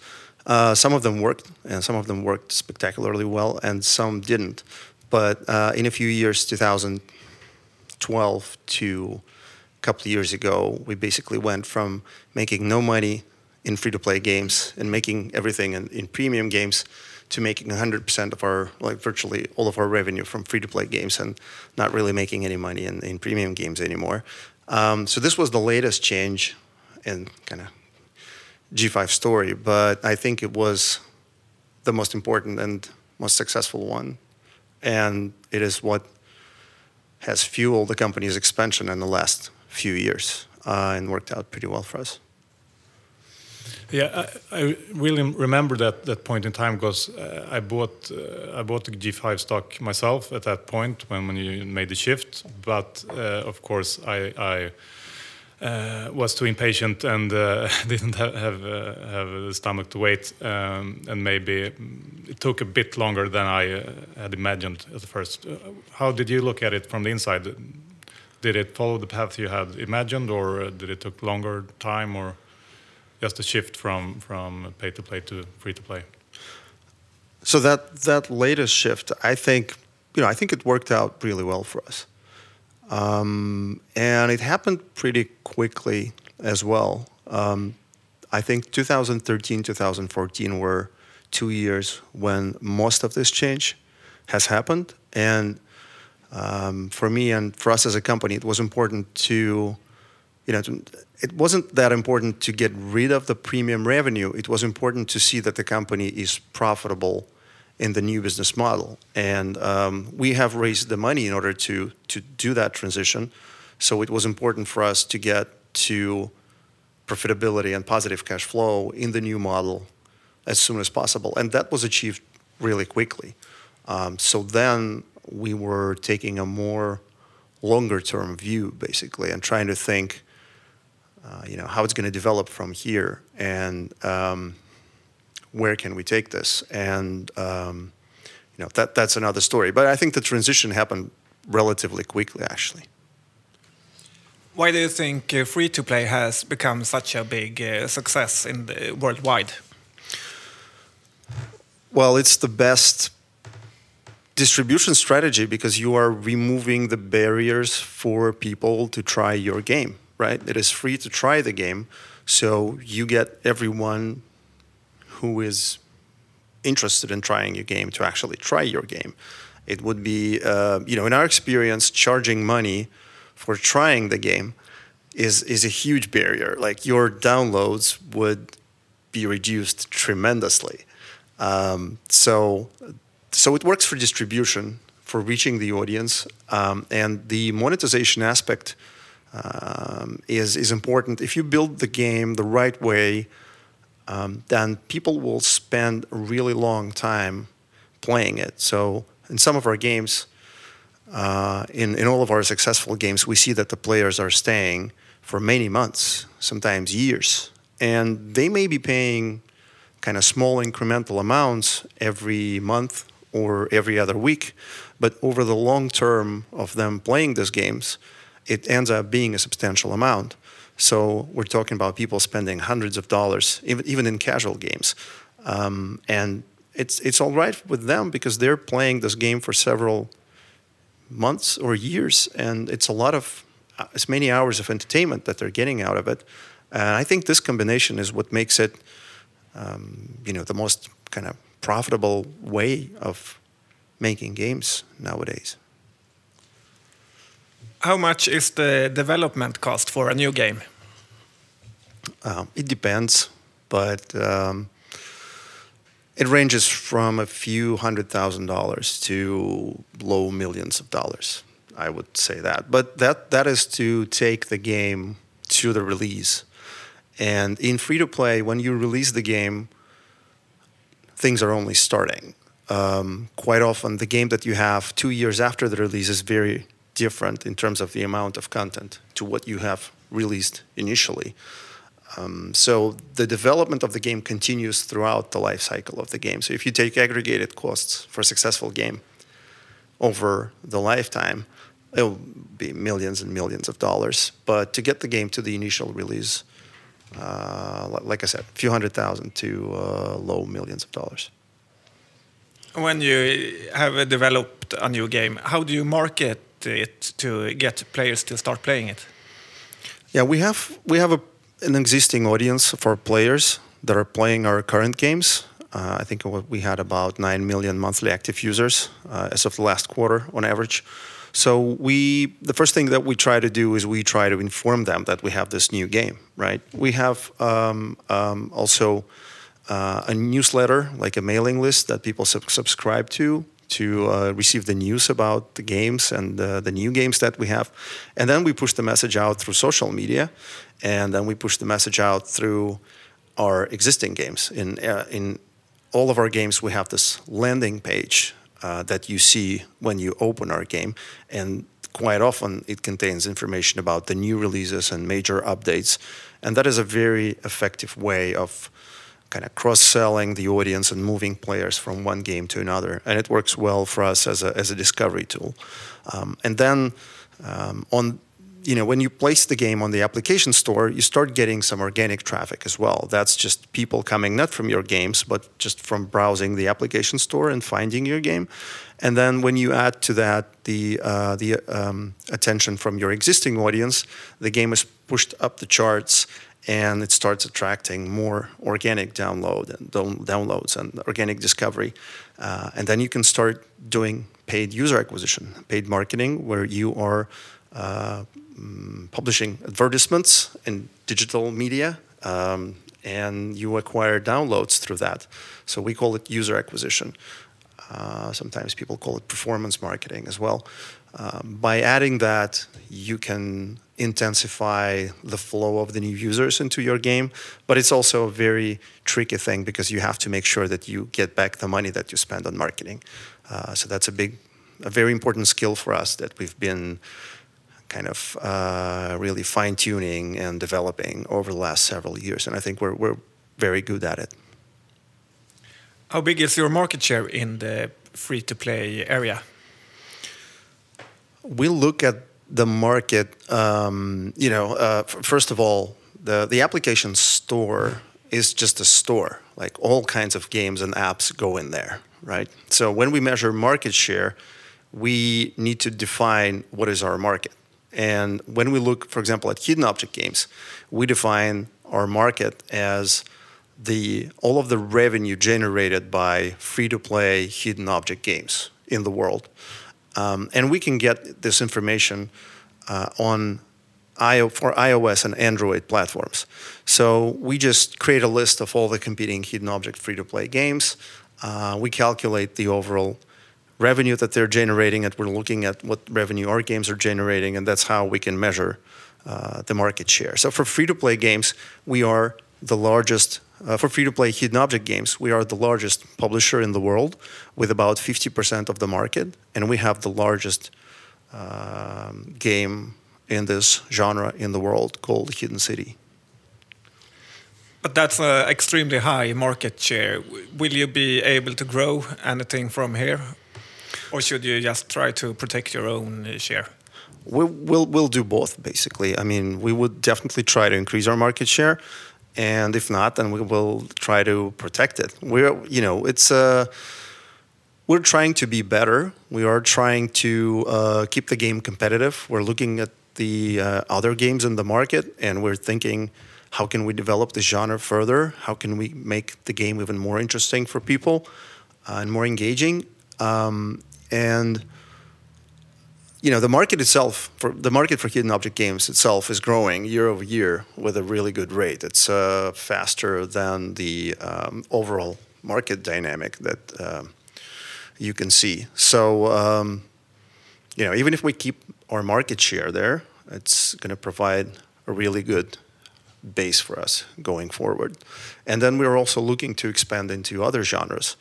Uh, some of them worked, and some of them worked spectacularly well, and some didn't. But uh, in a few years, 2012 to a couple of years ago, we basically went from making no money in free-to-play games and making everything in, in premium games to making 100% of our, like virtually all of our revenue from free-to-play games and not really making any money in, in premium games anymore. Um, so this was the latest change in kind of G5 story, but I think it was the most important and most successful one. And it is what has fueled the company's expansion in the last few years uh, and worked out pretty well for us. Yeah, I, I really remember that that point in time because uh, I bought uh, I bought the G5 stock myself at that point when when you made the shift. But uh, of course, I, I uh, was too impatient and uh, didn't have have, uh, have, the stomach to wait, um, and maybe it took a bit longer than I uh, had imagined at first. Uh, how did you look at it from the inside? Did it follow the path you had imagined, or did it took longer time, or just a shift from from pay to play to free to play? So that that latest shift, I think, you know, I think it worked out really well for us. Um, and it happened pretty quickly as well. Um, I think 2013, 2014 were two years when most of this change has happened. And um, for me and for us as a company, it was important to, you know, to, it wasn't that important to get rid of the premium revenue. It was important to see that the company is profitable in the new business model. And um, we have raised the money in order to to do that transition. So it was important for us to get to profitability and positive cash flow in the new model as soon as possible, and that was achieved really quickly. Um, so then we were taking a more longer term view, basically, and trying to think, uh, you know, how it's going to develop from here. And um, where can we take this? And um, you know that that's another story. But I think the transition happened relatively quickly, actually. Why do you think uh, free to play has become such a big uh, success in the worldwide? Well, it's the best distribution strategy because you are removing the barriers for people to try your game, right? It is free to try the game, so you get everyone who is interested in trying your game to actually try your game. It would be, uh, you know, in our experience, charging money for trying the game is is a huge barrier. Like your downloads would be reduced tremendously. Um, so so it works for distribution, for reaching the audience, um, and the monetization aspect um, is is important. If you build the game the right way, um, then people will spend a really long time playing it. So in some of our games, uh, in in all of our successful games, we see that the players are staying for many months, sometimes years, and they may be paying kind of small incremental amounts every month or every other week. But over the long term of them playing these games, it ends up being a substantial amount. So we're talking about people spending hundreds of dollars, even, even in casual games. Um, and it's, it's all right with them because they're playing this game for several months or years. And it's a lot of, uh, as many hours of entertainment that they're getting out of it. And I think this combination is what makes it, um, you know, the most kind of profitable way of making games nowadays. How much is the development cost for a new game? Um, it depends, but um, it ranges from a few hundred thousand dollars to low millions of dollars. I would say that, but that that is to take the game to the release. And in free to play, when you release the game, things are only starting. Um, quite often, the game that you have two years after the release is very different in terms of the amount of content to what you have released initially. Um, so the development of the game continues throughout the life cycle of the game. So if you take aggregated costs for a successful game over the lifetime, it will be millions and millions of dollars. But to get the game to the initial release, uh, like I said, a few hundred thousand to uh, low millions of dollars. When you have developed a new game, how do you market it to get players to start playing it? Yeah, we have we have a, an existing audience for players that are playing our current games. Uh, I think we had about nine million monthly active users uh, as of the last quarter on average. So we, the first thing that we try to do is we try to inform them that we have this new game, right? We have um, um, also uh, a newsletter, like a mailing list that people sub- subscribe to to uh, receive the news about the games and uh, the new games that we have, and then we push the message out through social media, and then we push the message out through our existing games. In uh, in all of our games, we have this landing page uh, that you see when you open our game. And quite often it contains information about the new releases and major updates. And that is a very effective way of kind of cross-selling the audience and moving players from one game to another. And it works well for us as a, as a discovery tool. Um, and then um, on you know, when you place the game on the application store, you start getting some organic traffic as well. That's just people coming not from your games, but just from browsing the application store and finding your game. And then when you add to that the uh, the um, attention from your existing audience, the game is pushed up the charts and it starts attracting more organic download and downloads and organic discovery. Uh, and then you can start doing paid user acquisition, paid marketing, where you are uh, um, publishing advertisements in digital media, um, and you acquire downloads through that. So we call it user acquisition. Uh, sometimes people call it performance marketing as well. Um, by adding that, you can intensify the flow of the new users into your game, but it's also a very tricky thing because you have to make sure that you get back the money that you spend on marketing. Uh, so that's a big, a very important skill for us that we've been kind of uh, really fine tuning and developing over the last several years. And I think we're, we're very good at it. How big is your market share in the free to play area? We look at the market, um, you know, uh, first of all, the, the application store is just a store. Like all kinds of games and apps go in there, right? So when we measure market share, we need to define what is our market. And when we look, for example, at hidden object games, we define our market as the all of the revenue generated by free-to-play hidden object games in the world. Um, and we can get this information uh, on IO, for iOS and Android platforms. So we just create a list of all the competing hidden object free-to-play games. Uh, we calculate the overall revenue that they're generating, and we're looking at what revenue our games are generating, and that's how we can measure uh, the market share. So for free-to-play games, we are the largest. Uh, for free-to-play hidden object games, we are the largest publisher in the world with about 50% of the market, and we have the largest um, game in this genre in the world called Hidden City. But that's an extremely high market share. Will you be able to grow anything from here? Or should you just try to protect your own share? We, will we'll do both, basically. I mean, we would definitely try to increase our market share, and if not, then we will try to protect it. We're, you know, it's uh, we're trying to be better. We are trying to uh, keep the game competitive. We're looking at the uh, other games in the market, and we're thinking, how can we develop the genre further? How can we make the game even more interesting for people uh, and more engaging? Um, and you know the market itself for the market for hidden object games itself is growing year over year with a really good rate. It's uh, faster than the um, overall market dynamic that uh, you can see. So um, you know even if we keep our market share there it's going to provide a really good base for us going forward and then we're also looking to expand into other genres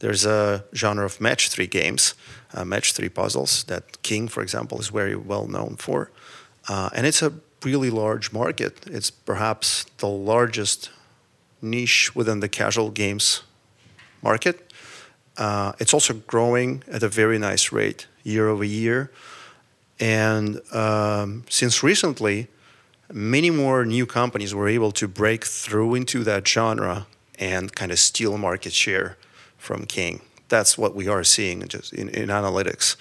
there's a genre of match three games, uh, match three puzzles that King, for example, is very well known for. Uh, and it's a really large market. It's perhaps the largest niche within the casual games market. Uh, it's also growing at a very nice rate year over year. And um, since recently, many more new companies were able to break through into that genre and kind of steal market share from King. That's what we are seeing just in, in analytics.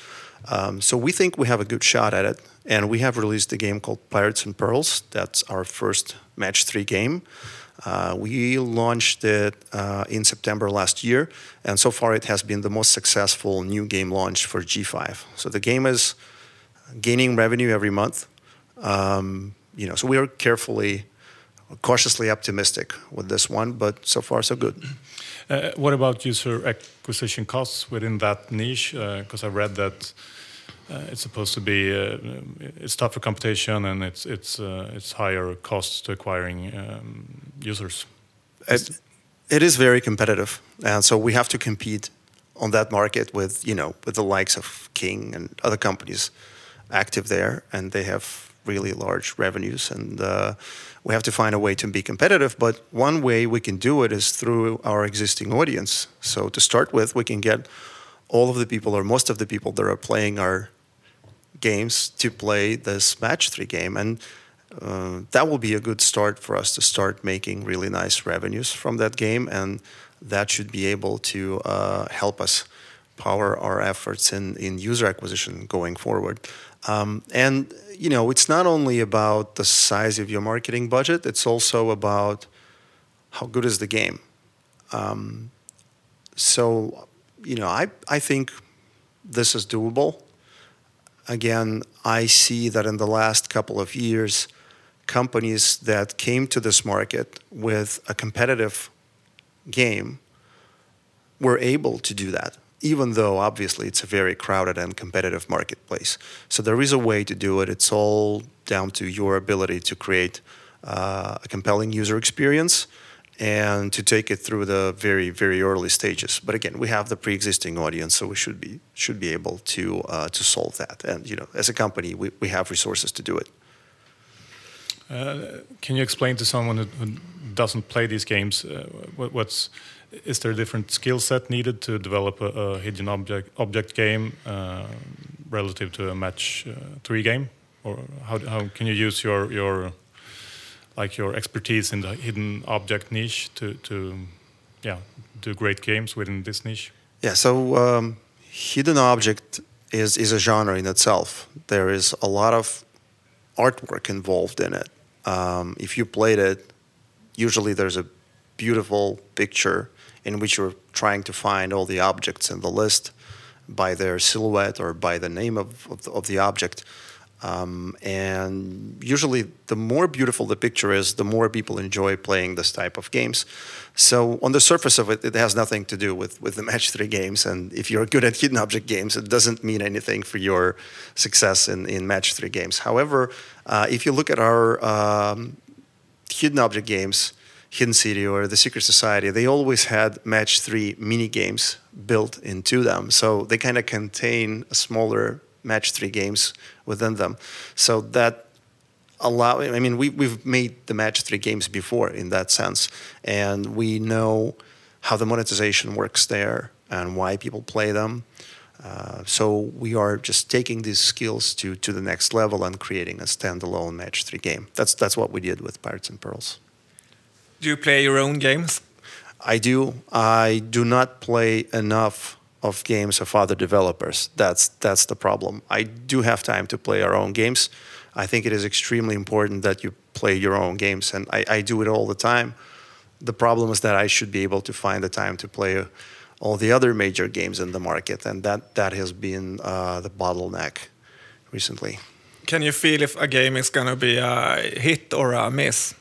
Um, so we think we have a good shot at it, and we have released a game called Pirates and Pearls. That's our first match three game. Uh, we launched it uh, in September last year, and so far it has been the most successful new game launch for G5. So the game is gaining revenue every month. Um, you know, so we are carefully, cautiously optimistic with this one, but so far so good. Uh, what about user acquisition costs within that niche? Because uh, I read that uh, it's supposed to be uh, it's tougher competition and it's it's uh, it's higher costs to acquiring um, users. It, it is very competitive, and so we have to compete on that market with you know with the likes of King and other companies active there, and they have really large revenues and uh, we have to find a way to be competitive. But one way we can do it is through our existing audience. So to start with, we can get all of the people or most of the people that are playing our games to play this match three game and uh, that will be a good start for us to start making really nice revenues from that game and that should be able to uh, help us power our efforts in, in user acquisition going forward um, and you know, it's not only about the size of your marketing budget; it's also about how good is the game. Um, so, you know, I I think this is doable. Again, I see that in the last couple of years, companies that came to this market with a competitive game were able to do that even though obviously it's a very crowded and competitive marketplace. So there is a way to do it. It's all down to your ability to create uh, a compelling user experience and to take it through the very very early stages. But again, we have the pre-existing audience, so we should be should be able to uh, to solve that. And you know, as a company, we, we have resources to do it. Uh, can you explain to someone who, doesn't play these games uh, what, what's is there a different skill set needed to develop a, a hidden object object game uh, relative to a match uh, three game, or how, how can you use your your like your expertise in the hidden object niche to to yeah do great games within this niche? Yeah, so um, hidden object is is a genre in itself. There is a lot of artwork involved in it. Um, if you played it, usually there's a beautiful picture in which you're trying to find all the objects in the list by their silhouette or by the name of, of, the, of the object. Um, and usually, the more beautiful the picture is, the more people enjoy playing this type of games. So, on the surface of it, it has nothing to do with, with the match three games. And if you're good at hidden object games, it doesn't mean anything for your success in, in match three games. However, uh, if you look at our um, hidden object games, Hidden City or the Secret Society, they always had match three mini games built into them. So they kind of contain a smaller match three games within them. So that allow I mean we we've made the match three games before in that sense and we know how the monetization works there and why people play them. Uh, so we are just taking these skills to to the next level and creating a standalone match three game. That's that's what we did with Pirates and Pearls. Do you play your own games? I do. I do not play enough of games of other developers. That's that's the problem. I do have time to play our own games. I think it is extremely important that you play your own games, and I, I do it all the time. The problem is that I should be able to find the time to play all the other major games in the market, and that that has been uh, the bottleneck recently. Can you feel if a game is going to be a hit or a miss?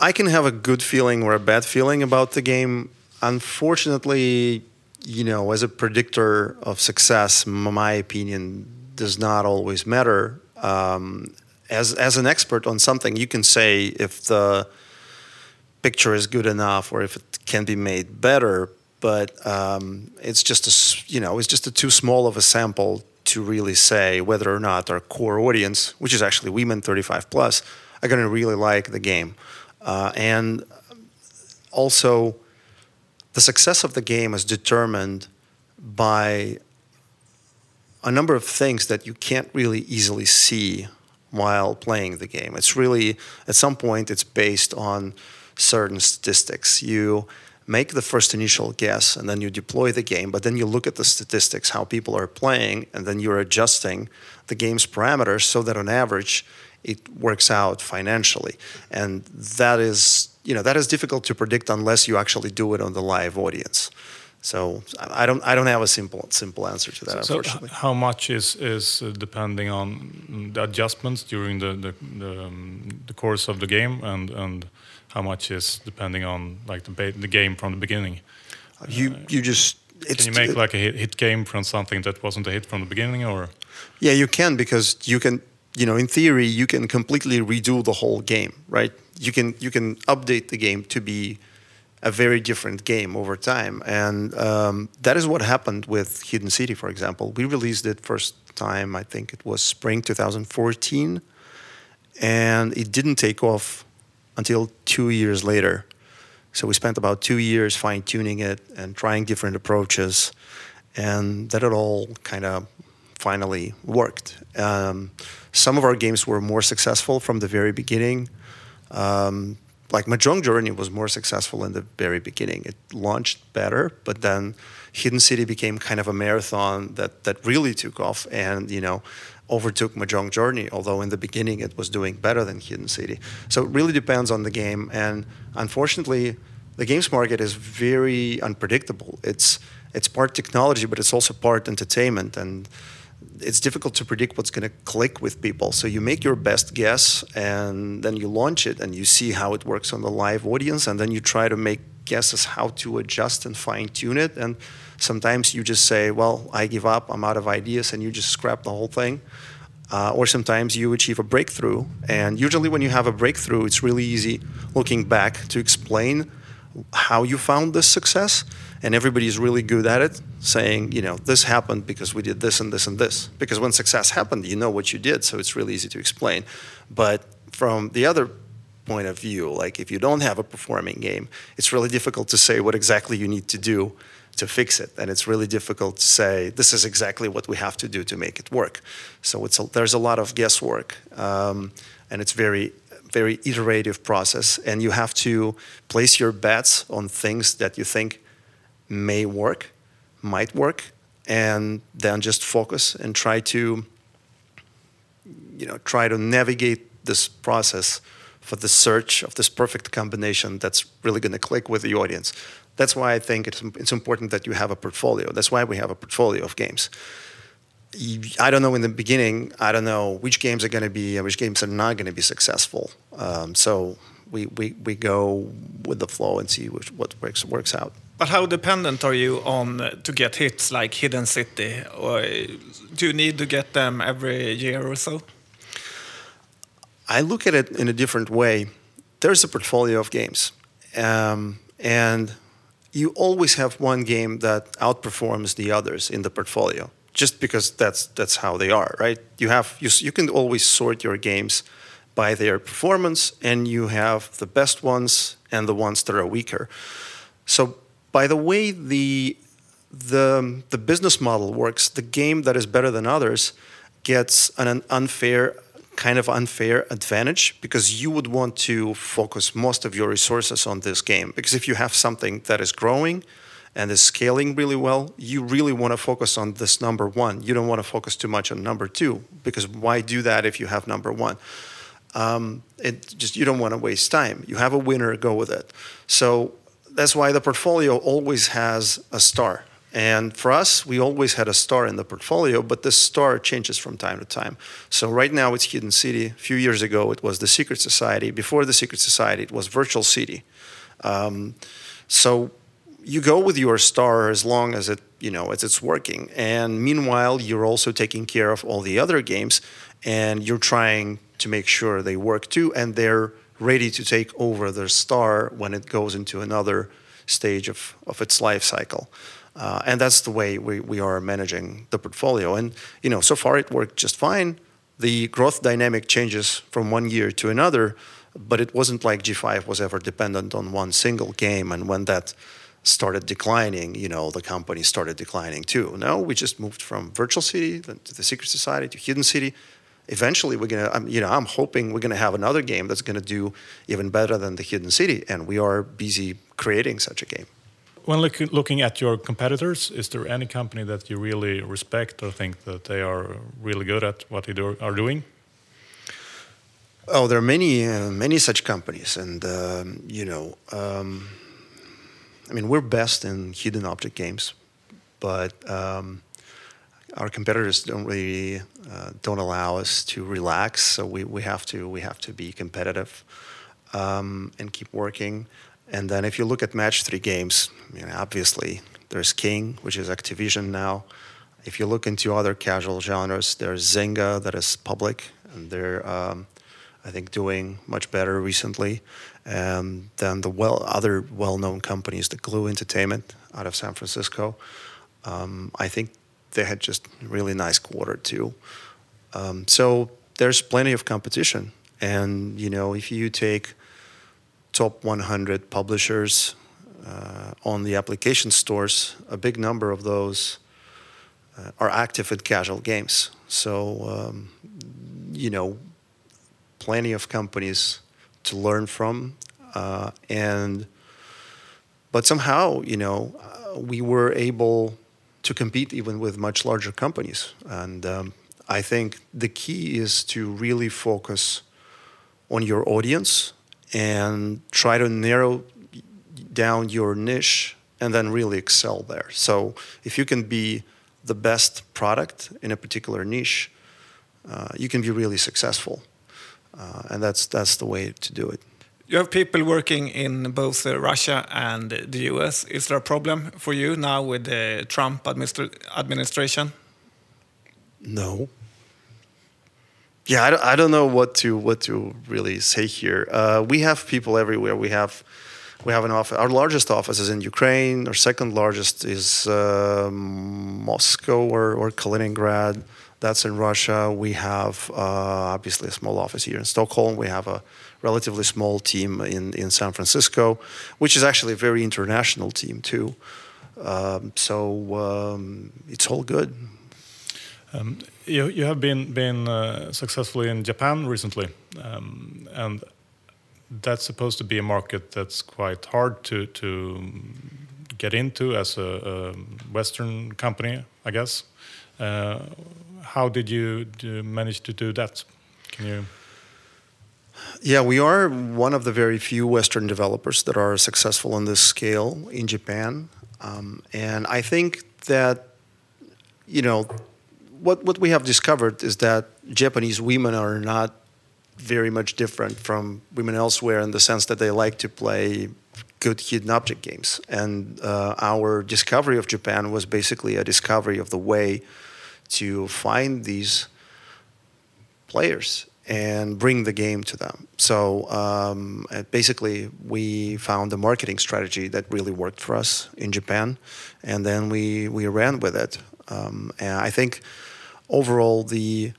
I can have a good feeling or a bad feeling about the game. Unfortunately, you know, as a predictor of success, my opinion does not always matter. Um, as as an expert on something, you can say if the picture is good enough or if it can be made better, but um, it's just a you know it's just a too small of a sample to really say whether or not our core audience, which is actually women 35 plus, are going to really like the game. Uh, and also, the success of the game is determined by a number of things that you can't really easily see while playing the game. It's really, at some point, it's based on certain statistics. You make the first initial guess and then you deploy the game, but then you look at the statistics, how people are playing, and then you're adjusting the game's parameters so that on average, it works out financially. And that is, you know, that is difficult to predict unless you actually do it on the live audience. So I don't, I don't have a simple, simple answer to that. So, unfortunately. so how much is is uh, depending on the adjustments during the the, the, um, the, course of the game, and and how much is depending on like the the game from the beginning? You you just can you make like a hit, hit game from something that wasn't a hit from the beginning, or? Yeah, you can because you can you know, in theory, you can completely redo the whole game, right? You can you can update the game to be a very different game over time, and um, that is what happened with Hidden City, for example. We released it first time, I think it was spring 2014, and it didn't take off until two years later. So we spent about two years fine tuning it and trying different approaches, and that it all kind of finally worked. Um, some of our games were more successful from the very beginning. Um, like Mahjong Journey was more successful in the very beginning. It launched better, but then Hidden City became kind of a marathon that that really took off and you know overtook Mahjong Journey. Although in the beginning it was doing better than Hidden City. So it really depends on the game, and unfortunately, the games market is very unpredictable. It's it's part technology, but it's also part entertainment and it's difficult to predict what's going to click with people. So you make your best guess and then you launch it and you see how it works on the live audience and then you try to make guesses how to adjust and fine tune it. And sometimes you just say, well, I give up, I'm out of ideas, and you just scrap the whole thing. Uh, or sometimes you achieve a breakthrough. And usually, when you have a breakthrough, it's really easy looking back to explain how you found this success and everybody's really good at it saying you know this happened because we did this and this and this. Because when success happened you know what you did so it's really easy to explain. But from the other point of view like if you don't have a performing game it's really difficult to say what exactly you need to do to fix it. And it's really difficult to say this is exactly what we have to do to make it work. So it's a, there's a lot of guesswork um, and it's very very iterative process, and you have to place your bets on things that you think may work, might work, and then just focus and try to, you know, try to navigate this process for the search of this perfect combination that's really going to click with the audience. That's why I think it's, it's important that you have a portfolio. That's why we have a portfolio of games. I don't know in the beginning, I don't know which games are going to be which games are not going to be successful. Um, so we, we, we go with the flow and see which, what works, works out. But how dependent are you on to get hits like Hidden City? Or do you need to get them every year or so? I look at it in a different way. There's a portfolio of games, um, and you always have one game that outperforms the others in the portfolio just because that's that's how they are, right? You have you you can always sort your games by their performance, and you have the best ones and the ones that are weaker. So by the way the the the business model works, the game that is better than others gets an unfair kind of unfair advantage because you would want to focus most of your resources on this game because if you have something that is growing and is scaling really well, you really want to focus on this number one. You don't want to focus too much on number two because why do that if you have number one? Um, it just you don't want to waste time. You have a winner, go with it. So that's why the portfolio always has a star. And for us, we always had a star in the portfolio, but this star changes from time to time. So right now it's Hidden City. A few years ago, it was the Secret Society. Before the Secret Society, it was Virtual City. Um, so you go with your star as long as it you know as it's working and meanwhile you're also taking care of all the other games and you're trying to make sure they work too and they're ready to take over their star when it goes into another stage of, of its life cycle uh, and that's the way we, we are managing the portfolio and you know so far it worked just fine the growth dynamic changes from one year to another but it wasn't like g5 was ever dependent on one single game and when that started declining, you know, the company started declining too. No, we just moved from Virtual City to the Secret Society to Hidden City. Eventually, we're gonna, I'm, you know, I'm hoping we're gonna have another game that's gonna do even better than the Hidden City, and we are busy creating such a game. When look, looking at your competitors, is there any company that you really respect or think that they are really good at what they do, are doing? Oh, there are many, uh, many such companies, and um, you know. Um, I mean, we're best in hidden object games, but um, our competitors don't really uh, don't allow us to relax. So we, we have to we have to be competitive um, and keep working. And then if you look at match three games, obviously there's King, which is Activision now. If you look into other casual genres, there's Zynga that is public, and they're um, I think doing much better recently um, than the well other well-known companies, the Glu Entertainment out of San Francisco. Um, I think they had just really nice quarter too. Um, so there's plenty of competition, and you know if you take top 100 publishers uh, on the application stores, a big number of those uh, are active in casual games. So um, you know, plenty of companies to learn from, uh, and but somehow you know uh, we were able to compete even with much larger companies, and um, I think the key is to really focus on your audience and try to narrow down your niche and then really excel there. So if you can be the best product in a particular niche, uh, you can be really successful uh, and that's that's the way to do it. You have people working in both uh, Russia and the US. Is there a problem for you now with the Trump administra administration? No. Yeah, I don't, I don't know what to what to really say here. Uh, we have people everywhere. We have we have an office. Our largest office is in Ukraine. Our second largest is uh, Moscow or, or Kaliningrad. That's in Russia. We have uh, obviously a small office here in Stockholm. We have a relatively small team in, in San Francisco, which is actually a very international team too. Um, so um, it's all good. Um, you, you have been been uh, successfully in Japan recently, um, and that's supposed to be a market that's quite hard to to get into as a, a Western company, I guess. Uh, how did you do, manage to do that? Can you? Yeah, we are one of the very few Western developers that are successful on this scale in Japan, um, and I think that you know what what we have discovered is that Japanese women are not very much different from women elsewhere in the sense that they like to play good hidden object games. And uh, our discovery of Japan was basically a discovery of the way to find these players and bring the game to them. So um, basically, we found a marketing strategy that really worked for us in Japan, and then we we ran with it. Um, and I think overall the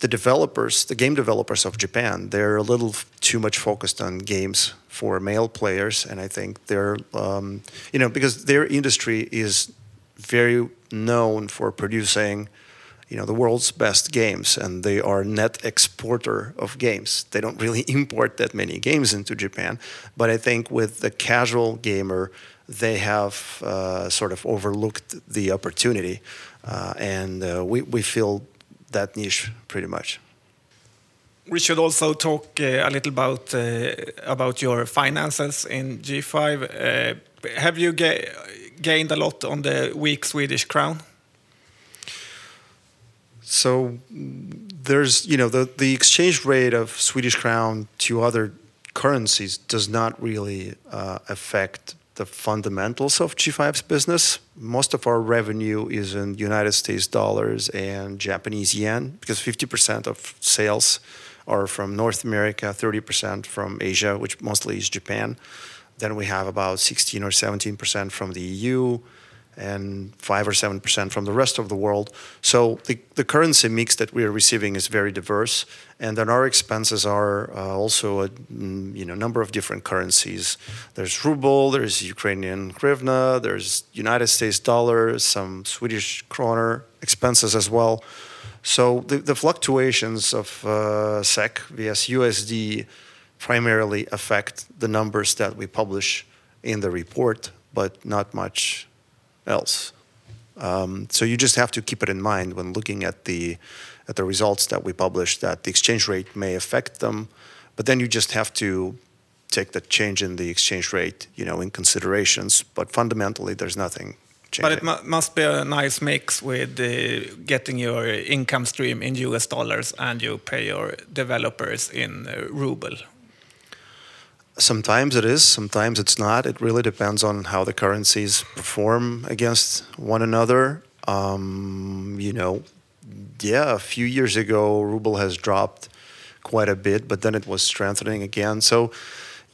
the developers, the game developers of Japan, they're a little too much focused on games for male players, and I think they're, um, you know, because their industry is very known for producing, you know, the world's best games, and they are net exporter of games. They don't really import that many games into Japan, but I think with the casual gamer, they have uh, sort of overlooked the opportunity, uh, and uh, we we feel that niche pretty much. We should also talk uh, a little about uh, about your finances in G5. Uh, have you ga gained a lot on the weak Swedish crown? So there's, you know, the, the exchange rate of Swedish crown to other currencies does not really uh, affect the fundamentals of G5's business. Most of our revenue is in United States dollars and Japanese yen because 50% of sales are from North America, 30% from Asia, which mostly is Japan. Then we have about 16 or 17% from the EU, and 5 or 7% from the rest of the world. So the, the currency mix that we are receiving is very diverse, and then our expenses are uh, also a mm, you know number of different currencies. There's ruble, there's Ukrainian hryvnia, there's United States dollar, some Swedish kroner expenses as well. So the, the fluctuations of uh, SEK vs USD primarily affect the numbers that we publish in the report, but not much else. Um, so you just have to keep it in mind when looking at the at the results that we publish that the exchange rate may affect them, but then you just have to take the change in the exchange rate, you know, in considerations. But fundamentally, there's nothing. Changing. But it mu must be a nice mix with uh, getting your income stream in US dollars and you pay your developers in uh, ruble. Sometimes it is, sometimes it's not. It really depends on how the currencies perform against one another. Um, you know, yeah, a few years ago, ruble has dropped quite a bit, but then it was strengthening again. So,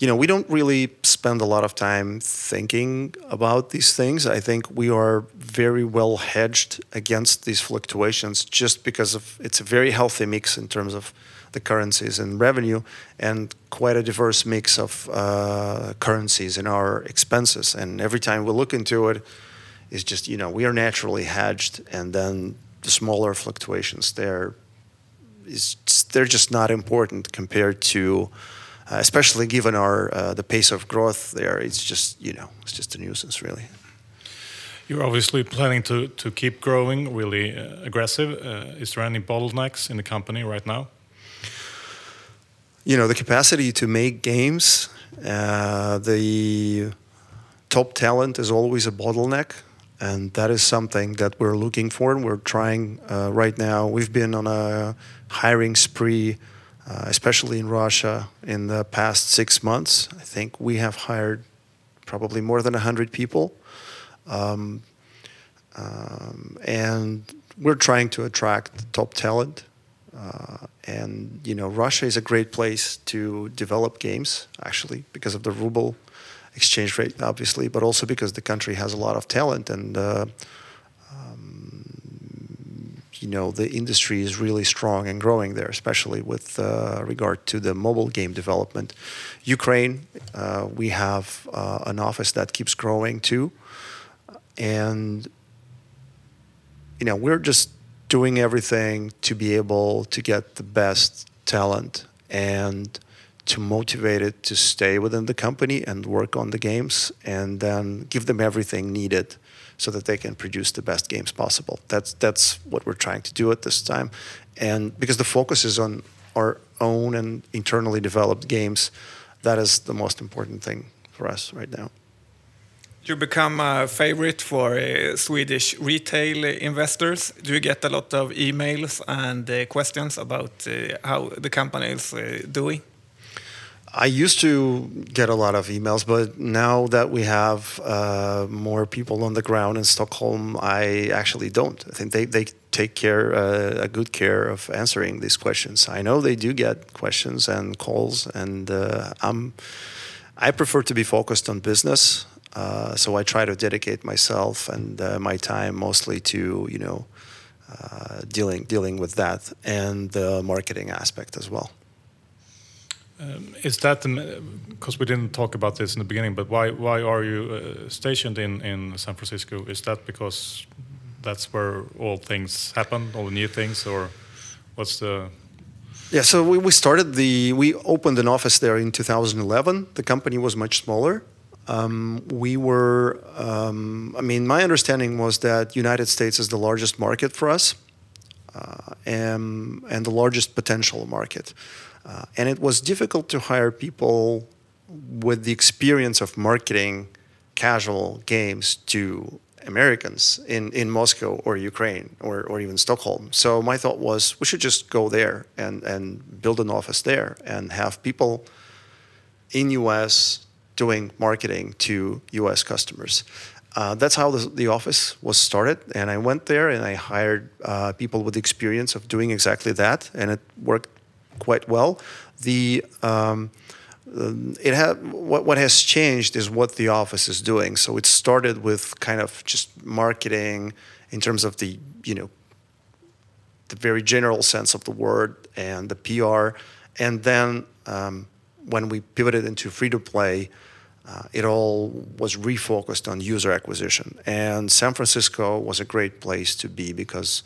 you know, we don't really spend a lot of time thinking about these things. I think we are very well hedged against these fluctuations just because of it's a very healthy mix in terms of the currencies and revenue, and quite a diverse mix of uh, currencies in our expenses. And every time we look into it, it's just you know we are naturally hedged, and then the smaller fluctuations there is they're just not important compared to. Uh, especially given our uh, the pace of growth there, it's just you know it's just a nuisance really. You're obviously planning to to keep growing really uh, aggressive. Uh, is there any bottlenecks in the company right now? You know the capacity to make games uh, the top talent is always a bottleneck and that is something that we're looking for and we're trying uh, right now. We've been on a hiring spree uh, especially in russia in the past six months. I think we have hired probably more than 100 people. Um, um, and we're trying to attract top talent uh, and you know, Russia is a great place to develop games, actually, because of the ruble exchange rate, obviously, but also because the country has a lot of talent and. Uh, um, you know the industry is really strong and growing there, especially with uh, regard to the mobile game development. Ukraine, uh, we have uh, an office that keeps growing too, and you know we're just doing everything to be able to get the best talent and to motivate it to stay within the company and work on the games and then give them everything needed so that they can produce the best games possible. That's that's what we're trying to do at this time. And because the focus is on our own and internally developed games, that is the most important thing for us right now. You become a favorite for uh, Swedish retail investors. Do you get a lot of emails and uh, questions about uh, how the company is doing? I used to get a lot of emails, but now that we have uh, more people on the ground in Stockholm, I actually don't. I think they, they take care, uh, a good care of answering these questions. I know they do get questions and calls, and uh, I'm, I prefer to be focused on business. Uh, so I try to dedicate myself and uh, my time mostly to, you know, uh, dealing dealing with that and the marketing aspect as well. Um, is that because we didn't talk about this in the beginning? But why why are you uh, stationed in in San Francisco? Is that because that's where all things happen, all the new things, or what's the? Yeah, so we, we started the we opened an office there in 2011. The company was much smaller. Um, we were, um, I mean, my understanding was that United States is the largest market for us, uh, and and the largest potential market. Uh, and it was difficult to hire people with the experience of marketing casual games to Americans in, in Moscow or Ukraine or, or even Stockholm. So my thought was we should just go there and, and build an office there and have people in US doing marketing to US customers. Uh, that's how the, the, office was started. And I went there and I hired uh, people with experience of doing exactly that. And it worked quite well. The um, it had what what has changed is what the office is doing. So it started with kind of just marketing in terms of the you know the very general sense of the word and the PR, and then um, when we pivoted into free to play. Uh, it all was refocused on user acquisition. And San Francisco was a great place to be because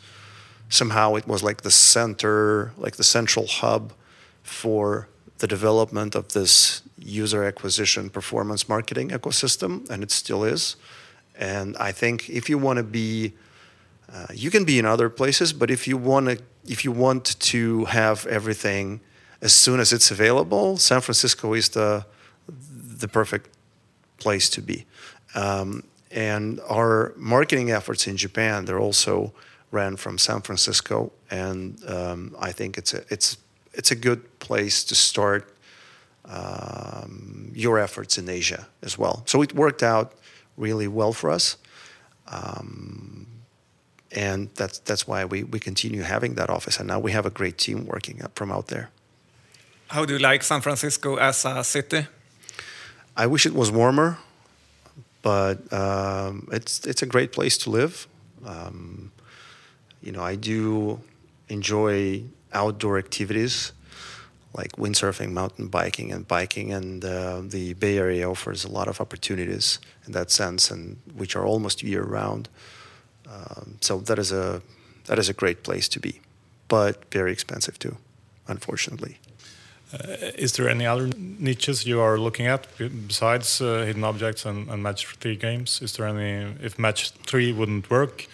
somehow it was like the center, like the central hub for the development of this user acquisition performance marketing ecosystem, and it still is. And I think if you want to be, uh, you can be in other places, but if you want to, if you want to have everything as soon as it's available, San Francisco is the the perfect place to be. Um, and our marketing efforts in Japan, they're also ran from San Francisco, and um, I think it's a it's it's a good place to start um, your efforts in Asia as well. So it worked out really well for us, um, and that's that's why we we continue having that office, and now we have a great team working from out there. How do you like San Francisco as a city? I wish it was warmer, but um, it's it's a great place to live. Um, you know, I do enjoy outdoor activities like windsurfing, mountain biking, and biking. And uh, the Bay Area offers a lot of opportunities in that sense, and which are almost year round. Um, so that is a that is a great place to be, but very expensive too, unfortunately. Uh, is there any other niches you are looking at besides uh, hidden objects and, and match three games? Is there any if match three wouldn't work?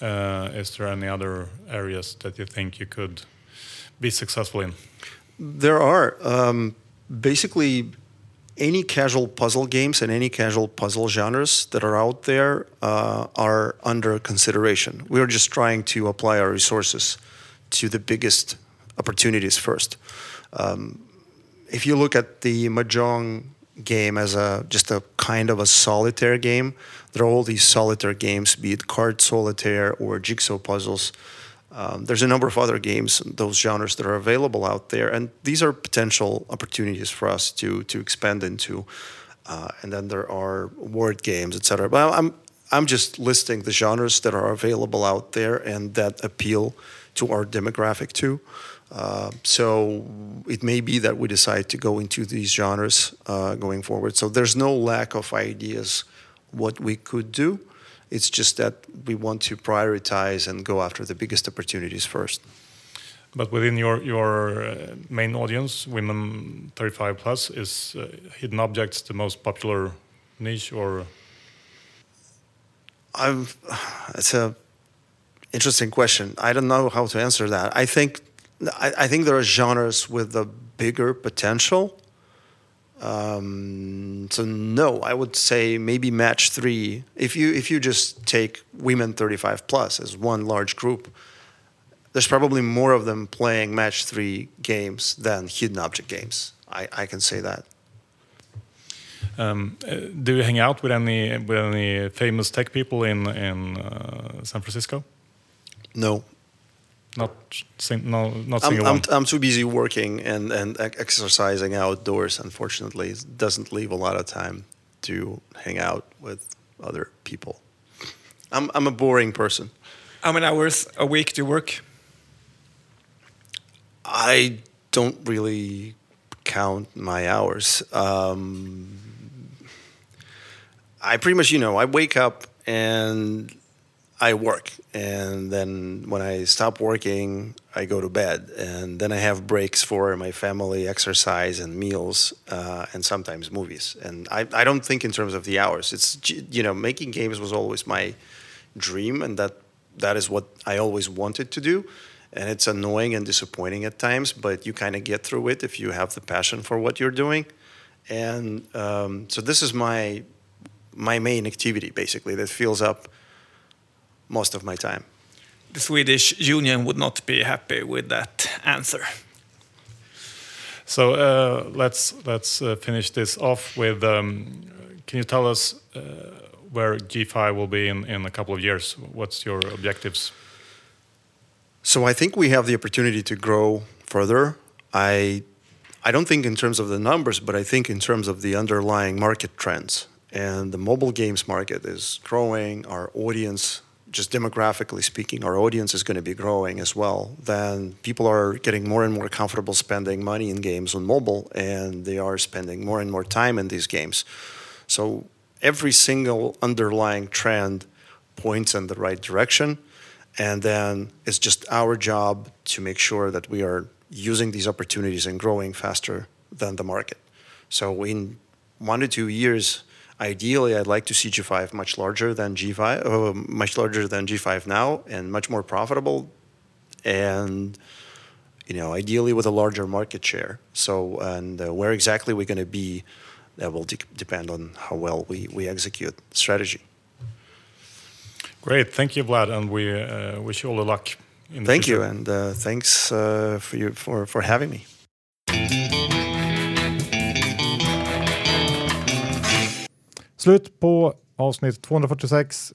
Uh, is there any other areas that you think you could be successful in? There are. Um, basically, any casual puzzle games and any casual puzzle genres that are out there uh, are under consideration. We are just trying to apply our resources to the biggest opportunities first. Um, if you look at the mahjong game as a just a kind of a solitaire game. There are all these solitaire games, be it card solitaire or jigsaw puzzles. Um, there's a number of other games, those genres that are available out there, and these are potential opportunities for us to to expand into. Uh, and then there are word games, etc. But I'm I'm just listing the genres that are available out there and that appeal to our demographic too. Uh, so it may be that we decide to go into these genres uh, going forward. So there's no lack of ideas what we could do. It's just that we want to prioritize and go after the biggest opportunities first. But within your your uh, main audience, women 35 plus, is uh, hidden objects the most popular niche or? I'm, it's a interesting question. I don't know how to answer that. I think I, I think there are genres with a bigger potential. Um, so no, I would say maybe match three. If you if you just take women 35 plus as one large group, there's probably more of them playing match three games than hidden object games. I, I can say that. Um, uh, do you hang out with any with any famous tech people in in uh, San Francisco? No, Not sing, no, not I'm, single I'm. I'm too busy working and, and exercising outdoors, unfortunately. It doesn't leave a lot of time to hang out with other people. I'm, I'm a boring person. How many hours a week do you work? I don't really count my hours. Um, I pretty much, you know, I wake up and I work. And then when I stop working, I go to bed. And then I have breaks for my family, exercise, and meals, uh, and sometimes movies. And I, I don't think in terms of the hours. It's, you know, making games was always my dream, and that that is what I always wanted to do. And it's annoying and disappointing at times, but you kind of get through it if you have the passion for what you're doing. And um, so this is my my main activity, basically, that fills up most of my time. The Swedish Union would not be happy with that answer. So uh, let's let's uh, finish this off with. Um, can you tell us uh, where G5 will be in, in a couple of years? What's your objectives? So I think we have the opportunity to grow further. I I don't think in terms of the numbers, but I think in terms of the underlying market trends. And the mobile games market is growing. Our audience, just demographically speaking, our audience is going to be growing as well. Then people are getting more and more comfortable spending money in games on mobile, and they are spending more and more time in these games. So every single underlying trend points in the right direction. And then it's just our job to make sure that we are using these opportunities and growing faster than the market. So in one to two years, ideally, I'd like to see G5 much larger than G5, uh, much larger than G5 now, and much more profitable, and you know, ideally with a larger market share. So, and uh, where exactly we're going to be, that will de- depend on how well we we execute strategy. Great, thank you, Vlad, and we uh, wish you all the luck. In the Thank you, and uh, thanks uh, for you for for having me. Slut på avsnitt 246.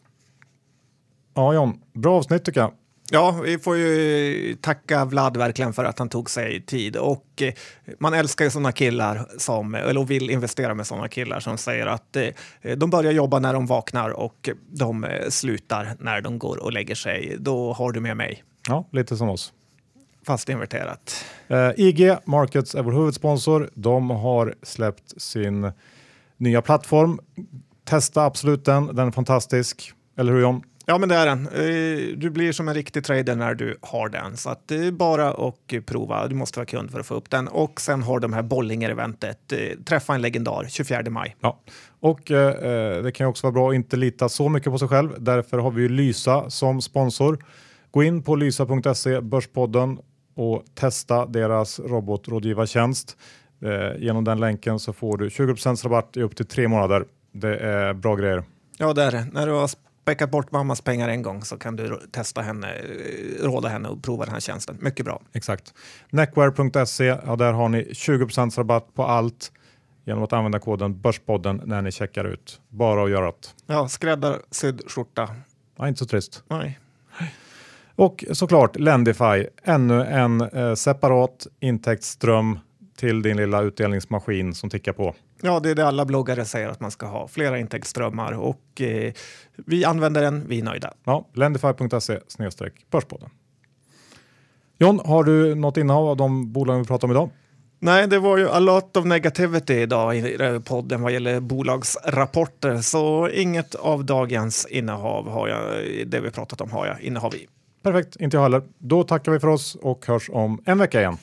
Ja, John, bra avsnitt tycker jag. Ja, vi får ju tacka Vlad verkligen för att han tog sig tid. Och eh, man älskar ju sådana killar som, eller vill investera med sådana killar som säger att eh, de börjar jobba när de vaknar och de eh, slutar när de går och lägger sig. Då har du med mig, Ja, lite som oss. fast inverterat. Eh, IG Markets är vår huvudsponsor. De har släppt sin nya plattform. Testa absolut den, den är fantastisk. Eller hur John? Ja, men det är den. Eh, Du blir som en riktig trader när du har den. Så att det är bara att prova. Du måste vara kund för att få upp den. Och sen har de här Bollinger-eventet. Eh, Träffa en legendar 24 maj. Ja, och eh, eh, det kan också vara bra att inte lita så mycket på sig själv. Därför har vi ju Lysa som sponsor. Gå in på lysa.se, Börspodden och testa deras robotrådgivartjänst. Eh, genom den länken så får du 20% rabatt i upp till tre månader. Det är bra grejer. Ja, det är det. När du har späckat bort mammas pengar en gång så kan du testa henne, eh, råda henne och prova den här tjänsten. Mycket bra. Exakt. Neckware.se, ja, där har ni 20% rabatt på allt genom att använda koden Börspodden när ni checkar ut. Bara att göra det. Ja, skräddarsydd skjorta. Ja, inte så trist. Nej. Och såklart Lendify, ännu en eh, separat intäktsström till din lilla utdelningsmaskin som tickar på. Ja, det är det alla bloggare säger att man ska ha. Flera intäktsströmmar och eh, vi använder den. Vi är nöjda. Ja, Lendify.se Börspodden. John, har du något innehav av de bolag vi pratar om idag? Nej, det var ju a lot of negativity idag i eh, podden vad gäller bolagsrapporter, så inget av dagens innehav har jag, det vi pratat om har jag innehav i. Perfekt, inte jag heller. Då tackar vi för oss och hörs om en vecka igen.